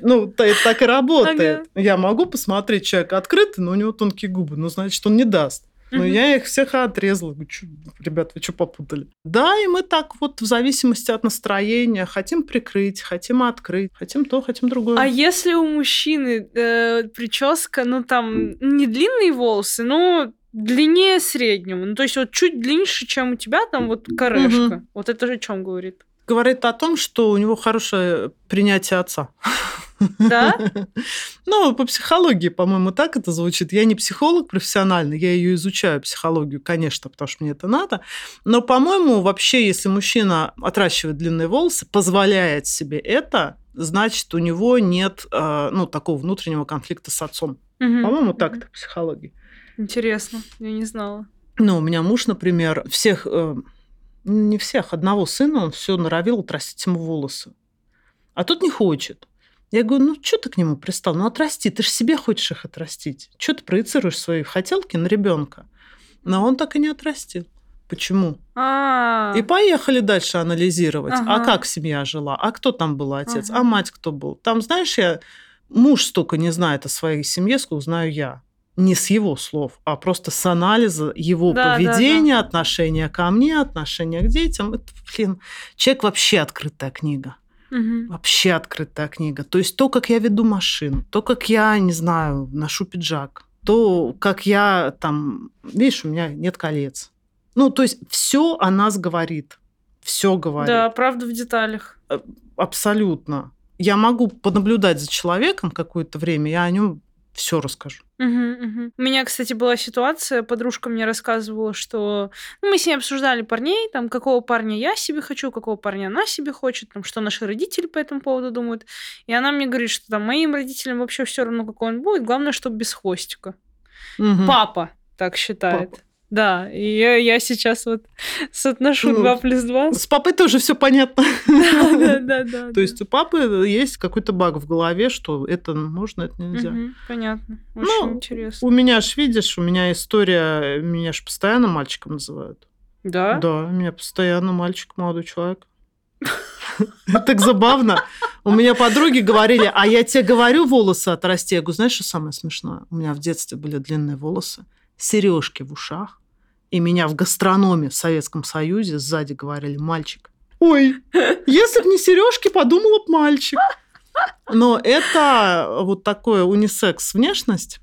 Ну, это так и работает. Ага. Я могу посмотреть, человек открытый, но у него тонкие губы. Ну, значит, он не даст. Но я их всех отрезала. Говорю, «Чё, Ребят, вы что попутали? Да, и мы так вот в зависимости от настроения хотим прикрыть, хотим открыть, хотим то, хотим другое. А если у мужчины э, прическа, ну там не длинные волосы, но длиннее среднего, ну то есть вот чуть длиннее, чем у тебя там вот корешка. Мгм. Вот это же о чем говорит? Говорит о том, что у него хорошее принятие отца. Да? Ну, по психологии, по-моему, так это звучит. Я не психолог профессиональный, я ее изучаю, психологию, конечно, потому что мне это надо. Но, по-моему, вообще, если мужчина отращивает длинные волосы, позволяет себе это, значит, у него нет э, ну, такого внутреннего конфликта с отцом. Мгм. По-моему, так это в психологии. Интересно, я не знала. Ну, у меня муж, например, всех, э, не всех, одного сына, он все норовил отрастить ему волосы. А тот не хочет. Я говорю, ну что ты к нему пристал? Ну отрасти, ты же себе хочешь их отрастить. Что ты проецируешь свои хотелки на ребенка? Но он так и не отрастил. Почему? А, И поехали дальше анализировать. А Ага. как семья жила? А кто там был отец? Ага. А мать кто был? Там, знаешь, я муж столько не знает о своей семье, сколько знаю я. Не с его слов, а просто с анализа его Да, да, поведения, отношения ко мне, отношения к детям. Это, блин, человек вообще открытая книга. мгм. Вообще открытая книга. То есть то, как я веду машину, то, как я, не знаю, ношу пиджак, то, как я там... Видишь, у меня нет колец. Ну, то есть все о нас говорит. Все говорит. Да, правда в деталях. Абсолютно. Я могу понаблюдать за человеком какое-то время, я о нем все расскажу. Мгм, мгм. У меня, кстати, была ситуация, подружка мне рассказывала, что ну, мы с ней обсуждали парней, там, какого парня я себе хочу, какого парня она себе хочет, там, что наши родители по этому поводу думают. И она мне говорит, что там моим родителям вообще все равно, какой он будет, главное, чтобы без хвостика. Мгм. Папа так считает. Папа. Да, и я, я сейчас вот соотношу Ну, 2 плюс 2. С папой тоже все понятно. Да, да, да. То есть у папы есть какой-то баг в голове, что это можно, это нельзя. Понятно. Очень Ну, интересно. У меня ж, видишь, у меня история, меня ж постоянно мальчиком называют. Да? Да, меня постоянно мальчик, молодой человек. Так забавно. У меня подруги говорили, а я тебе говорю, волосы отрасти. Я говорю, знаешь, что самое смешное? У меня в детстве были длинные волосы, сережки в ушах, и меня в гастрономе в Советском Союзе сзади говорили, мальчик. Ой, если бы не сережки, подумала б мальчик. Но это вот такое унисекс внешность.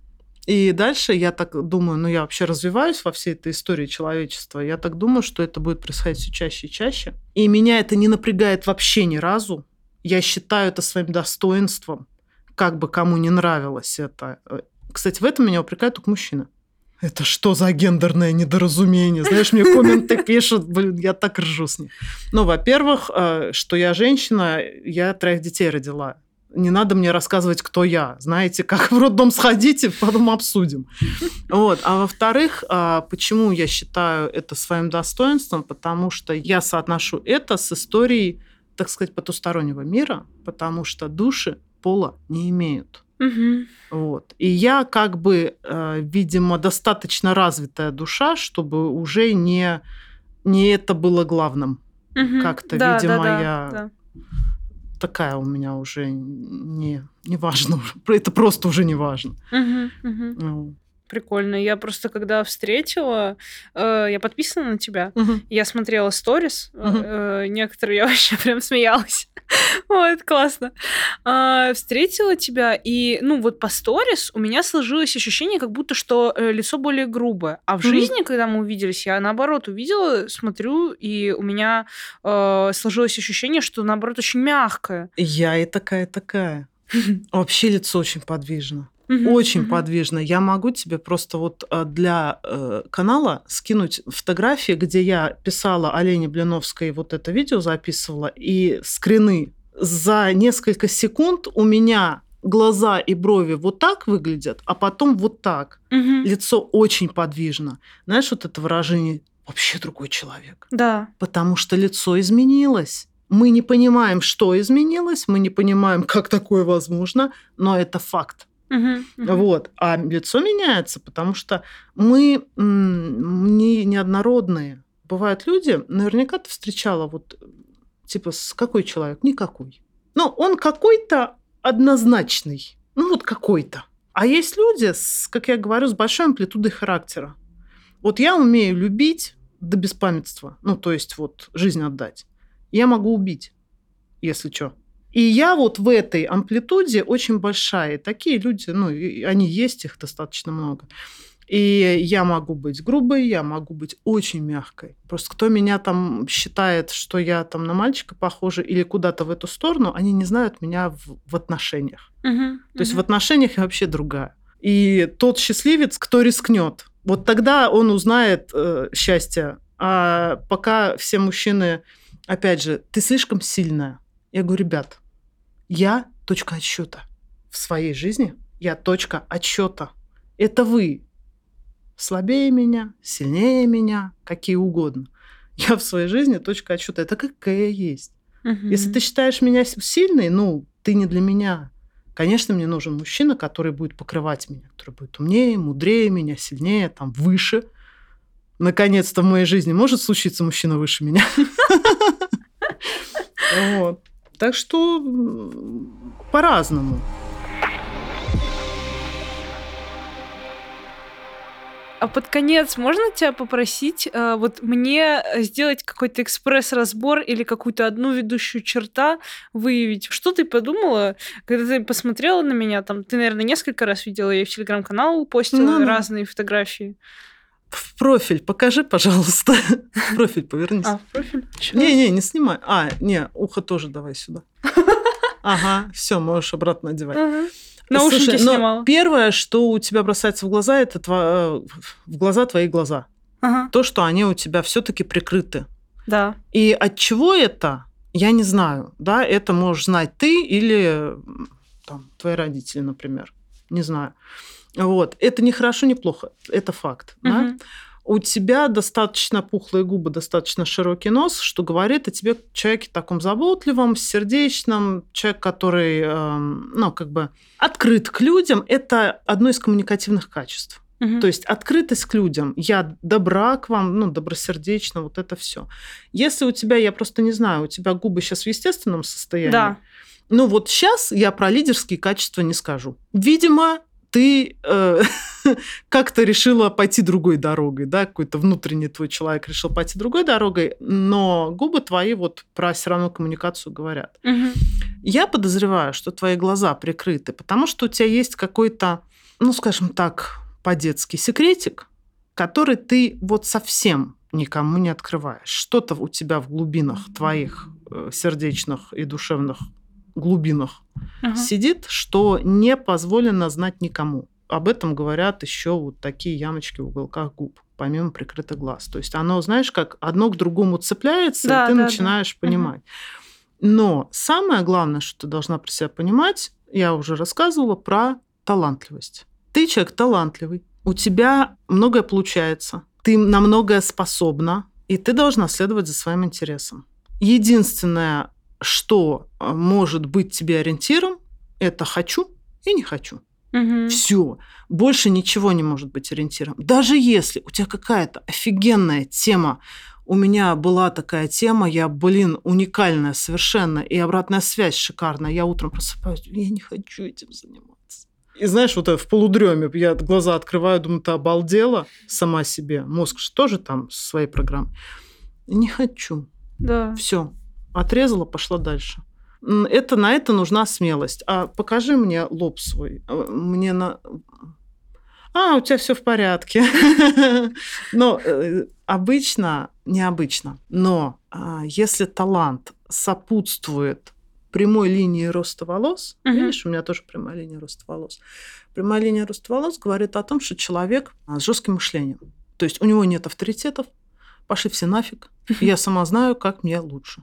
И дальше я так думаю, ну я вообще развиваюсь во всей этой истории человечества. Я так думаю, что это будет происходить все чаще и чаще. И меня это не напрягает вообще ни разу. Я считаю это своим достоинством, как бы кому не нравилось это. Кстати, в этом меня упрекают только мужчины. Это что за гендерное недоразумение? Знаешь, мне комменты пишут, блин, я так ржу с них. Ну, во-первых, э, что я женщина, я троих детей родила. Не надо мне рассказывать, кто я. Знаете, как в роддом сходите, потом обсудим. Вот. А во-вторых, а, почему я считаю это своим достоинством? Потому что я соотношу это с историей, так сказать, потустороннего мира, потому что души пола не имеют. Мгм. Вот. И я как бы, э, видимо, достаточно развитая душа, чтобы уже не, не это было главным. Мгм. Как-то, Да, видимо, да, да, я- да. Такая у меня уже не, не важно. Это просто уже не важно. Мгм. Ну. Прикольно. Я просто когда встретила, э, я подписана на тебя, Мгм. я смотрела сторис, э, Мгм. э, некоторые я вообще прям смеялась. Вот, классно. А, Встретила тебя, и, ну, вот по сторис у меня сложилось ощущение, как будто что э, лицо более грубое. А в Мгм. жизни, когда мы увиделись, я наоборот увидела, смотрю, и у меня э, сложилось ощущение, что наоборот очень мягкое. Я и такая-такая. Вообще лицо очень подвижно. Мгм, Очень мгм. подвижно. Я могу тебе просто вот э, для э, канала скинуть фотографии, где я писала Олене Блиновской, вот это видео записывала, и скрины. За несколько секунд у меня глаза и брови вот так выглядят, а потом вот так. Мгм. Лицо очень подвижно. Знаешь, вот это выражение «вообще другой человек». Да. Потому что лицо изменилось. Мы не понимаем, что изменилось, мы не понимаем, как такое возможно, но это факт. Мгм, мгм. Вот. А лицо меняется, потому что мы не неоднородные. Бывают люди, наверняка ты встречала вот типа с какой человек? Никакой. Ну, он какой-то однозначный. Ну, вот какой-то. А есть люди, с, как я говорю, с большой амплитудой характера. Вот я умею любить до беспамятства, ну, то есть вот жизнь отдать. Я могу убить, если что. И я вот в этой амплитуде очень большая. Такие люди, ну, они есть, их достаточно много. И я могу быть грубой, я могу быть очень мягкой. Просто кто меня там считает, что я там на мальчика похожа или куда-то в эту сторону, они не знают меня в, в отношениях. Угу, То угу. есть в отношениях я вообще другая. И тот счастливец, кто рискнет, вот тогда он узнает э, счастье. А пока все мужчины, опять же, ты слишком сильная. Я говорю, ребят, я точка отсчета в своей жизни. Я точка отсчета. Это вы слабее меня, сильнее меня, какие угодно. Я в своей жизни точка отсчета. Это какая есть. Угу. Если ты считаешь меня сильной, ну, ты не для меня. Конечно, мне нужен мужчина, который будет покрывать меня, который будет умнее, мудрее меня, сильнее, там, выше. Наконец-то в моей жизни может случиться мужчина выше меня. Вот. Так что по-разному. А под конец можно тебя попросить э, вот мне сделать какой-то экспресс-разбор или какую-то одну ведущую черта выявить? Что ты подумала, когда ты посмотрела на меня? Там ты, наверное, несколько раз видела, я в телеграм-канал постила Ну-ну. разные фотографии. В профиль покажи, пожалуйста. В профиль повернись. А, в профиль? Не-не, не снимай. А, не, ухо тоже давай сюда. Ага, все, можешь обратно одевать. Ага. Наушники Слушай, снимала. Первое, что у тебя бросается в глаза, это тво- в глаза твои глаза. Ага. То, что они у тебя все-таки прикрыты. Да. И от чего это, я не знаю. Да, это можешь знать ты или там, твои родители, например. Не знаю. Вот. Это не хорошо, не плохо. Это факт. да. Мгм. У тебя достаточно пухлые губы, достаточно широкий нос, что говорит о тебе человеке таком заботливом, сердечном, человек, который, эм, ну, как бы открыт к людям. Это одно из коммуникативных качеств. Мгм. То есть открытость к людям. Я добра к вам, ну, добросердечно, вот это все. Если у тебя, я просто не знаю, у тебя губы сейчас в естественном состоянии. Да. Ну вот сейчас я про лидерские качества не скажу. Видимо, ты э, как-то решила пойти другой дорогой, да, какой-то внутренний твой человек решил пойти другой дорогой, но губы твои вот про все равно коммуникацию говорят. Мгм. Я подозреваю, что твои глаза прикрыты, потому что у тебя есть какой-то, ну, скажем так, по-детски секретик, который ты вот совсем никому не открываешь. Что-то у тебя в глубинах твоих э, сердечных и душевных глубинах Ага. сидит, что не позволено знать никому. Об этом говорят еще вот такие ямочки в уголках губ, помимо прикрытых глаз. То есть оно, знаешь, как одно к другому цепляется, Да, и ты да, да. начинаешь Мгм. понимать. Но самое главное, что ты должна про себя понимать, я уже рассказывала про талантливость. Ты человек талантливый, у тебя многое получается, ты на многое способна, и ты должна следовать за своим интересом. Единственное, что э, может быть тебе ориентиром, это хочу и не хочу. Мгм. Все. Больше ничего не может быть ориентиром. Даже если у тебя какая-то офигенная тема, у меня была такая тема, я, блин, уникальная совершенно, и обратная связь шикарная. Я утром просыпаюсь, я не хочу этим заниматься. И знаешь, вот в полудреме я глаза открываю, думаю, ты обалдела сама себе. Мозг же тоже там со своей программой. Не хочу. Да. Все. Отрезала, пошла дальше. Это, на это нужна смелость. А покажи мне лоб свой. А, Мне на... А, у тебя все в порядке. Но э, обычно, необычно, но а, если талант сопутствует прямой линии роста волос, видишь, у меня тоже прямая линия роста волос. Прямая линия роста волос говорит о том, что человек а, с жестким мышлением. То есть у него нет авторитетов, пошли все нафиг, я сама знаю, как мне лучше.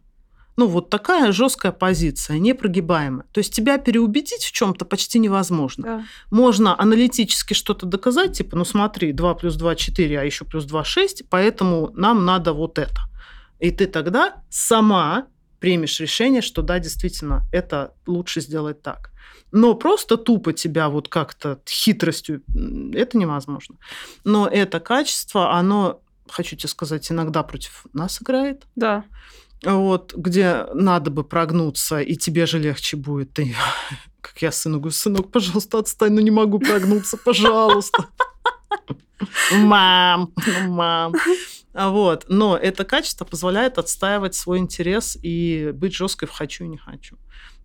Ну, вот такая жесткая позиция, непрогибаемая. То есть тебя переубедить в чем-то почти невозможно. Да. Можно аналитически что-то доказать, типа, ну смотри, 2 плюс 2 – 4, а еще плюс 2 – 6, поэтому нам надо вот это. И ты тогда сама примешь решение, что да, действительно, это лучше сделать так. Но просто тупо тебя вот как-то хитростью, это невозможно. Но это качество, оно, хочу тебе сказать, иногда против нас играет. Да. Вот, где надо бы прогнуться, и тебе же легче будет. Ты, как я сыну говорю, сынок, пожалуйста, отстань, ну не могу прогнуться, пожалуйста. Мам, мам. Вот. Но это качество позволяет отстаивать свой интерес и быть жесткой в хочу и не хочу.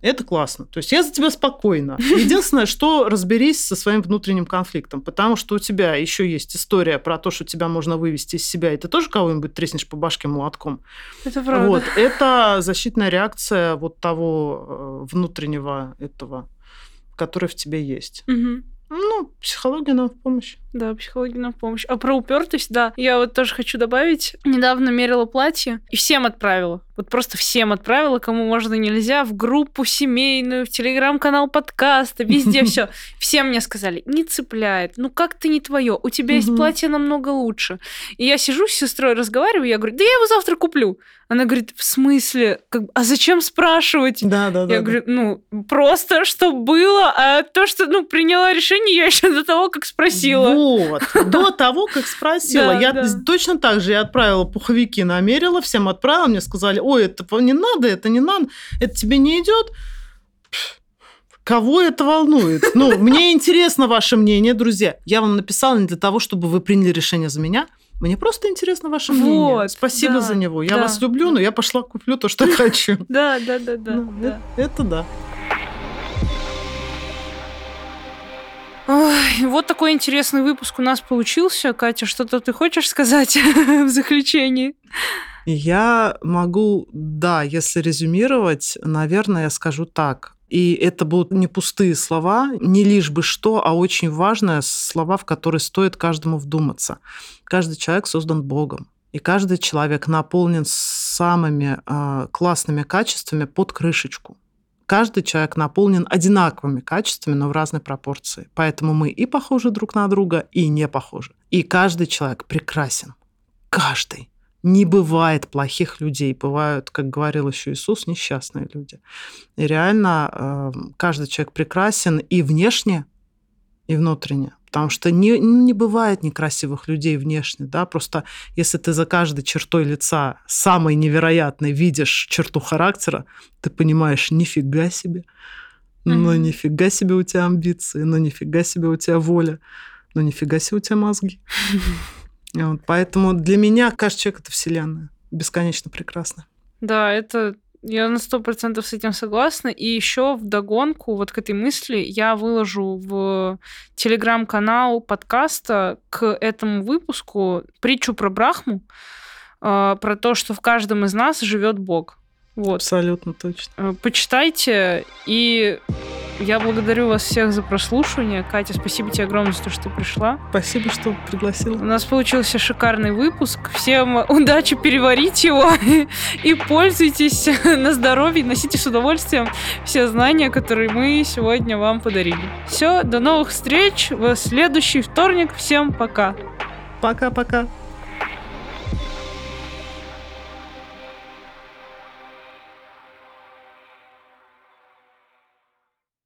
Это классно. То есть я за тебя спокойно. Единственное, что разберись со своим внутренним конфликтом, потому что у тебя еще есть история про то, что тебя можно вывести из себя, и ты тоже кого-нибудь треснешь по башке молотком. Это правда. Вот. Это защитная реакция вот того э, внутреннего этого, который в тебе есть. Ну, психология нам в помощь. Да, психология нам в помощь. А про упертость, да, я вот тоже хочу добавить. Недавно мерила платье и всем отправила. Вот просто всем отправила, кому можно нельзя, в группу семейную, в телеграм-канал подкаста, везде все. Все мне сказали, не цепляет, ну как-то не твое, у тебя есть платье намного лучше. И я сижу с сестрой, разговариваю, я говорю, да я его завтра куплю. Она говорит, в смысле? Как а зачем спрашивать? Да, да, да. Я говорю, ну, просто, что было, а то, что, ну, приняла решение, я еще до того, как спросила. Вот. До того, как спросила. Я точно так же я отправила пуховики, намерила, всем отправила, мне сказали, ой, это не надо, это не надо, это тебе не идет. Кого это волнует? Ну, мне интересно ваше мнение, друзья. Я вам написала не для того, чтобы вы приняли решение за меня. Мне просто интересно ваше мнение. Вот, Спасибо да, за него. Я да. вас люблю, но я пошла куплю то, что хочу. Да, да, да, да. Ну, да. э- Это да. Ой, вот такой интересный выпуск у нас получился. Катя, что-то ты хочешь сказать в заключении? Я могу, да, если резюмировать, наверное, я скажу так. И это будут не пустые слова, не лишь бы что, а очень важные слова, в которые стоит каждому вдуматься. Каждый человек создан Богом. И каждый человек наполнен самыми э, классными качествами под крышечку. Каждый человек наполнен одинаковыми качествами, но в разной пропорции. Поэтому мы и похожи друг на друга, и не похожи. И каждый человек прекрасен. Каждый. Не бывает плохих людей, бывают, как говорил еще Иисус, несчастные люди. И реально э, каждый человек прекрасен и внешне, и внутренне. Потому что не, не бывает некрасивых людей внешне, да, просто если ты за каждой чертой лица самой невероятной видишь черту характера, ты понимаешь, нифига себе, ну Мгм. нифига себе у тебя амбиции, ну нифига себе у тебя воля, ну нифига себе у тебя мозги. Вот, поэтому для меня каждый человек это вселенная, бесконечно прекрасно. Да, это я на сто процентов с этим согласна. И еще в догонку вот к этой мысли я выложу в телеграм-канал подкаста к этому выпуску притчу про Брахму, э, про то, что в каждом из нас живет Бог. Вот. Абсолютно точно. Э, Почитайте. И я благодарю вас всех за прослушивание. Катя, спасибо тебе огромное за то, что ты пришла. Спасибо, что У пригласил. нас получился шикарный выпуск. Всем удачи переварить его и пользуйтесь на здоровье, носите с удовольствием все знания, которые мы сегодня вам подарили. Все, до новых встреч в следующий вторник. Всем пока. Пока-пока.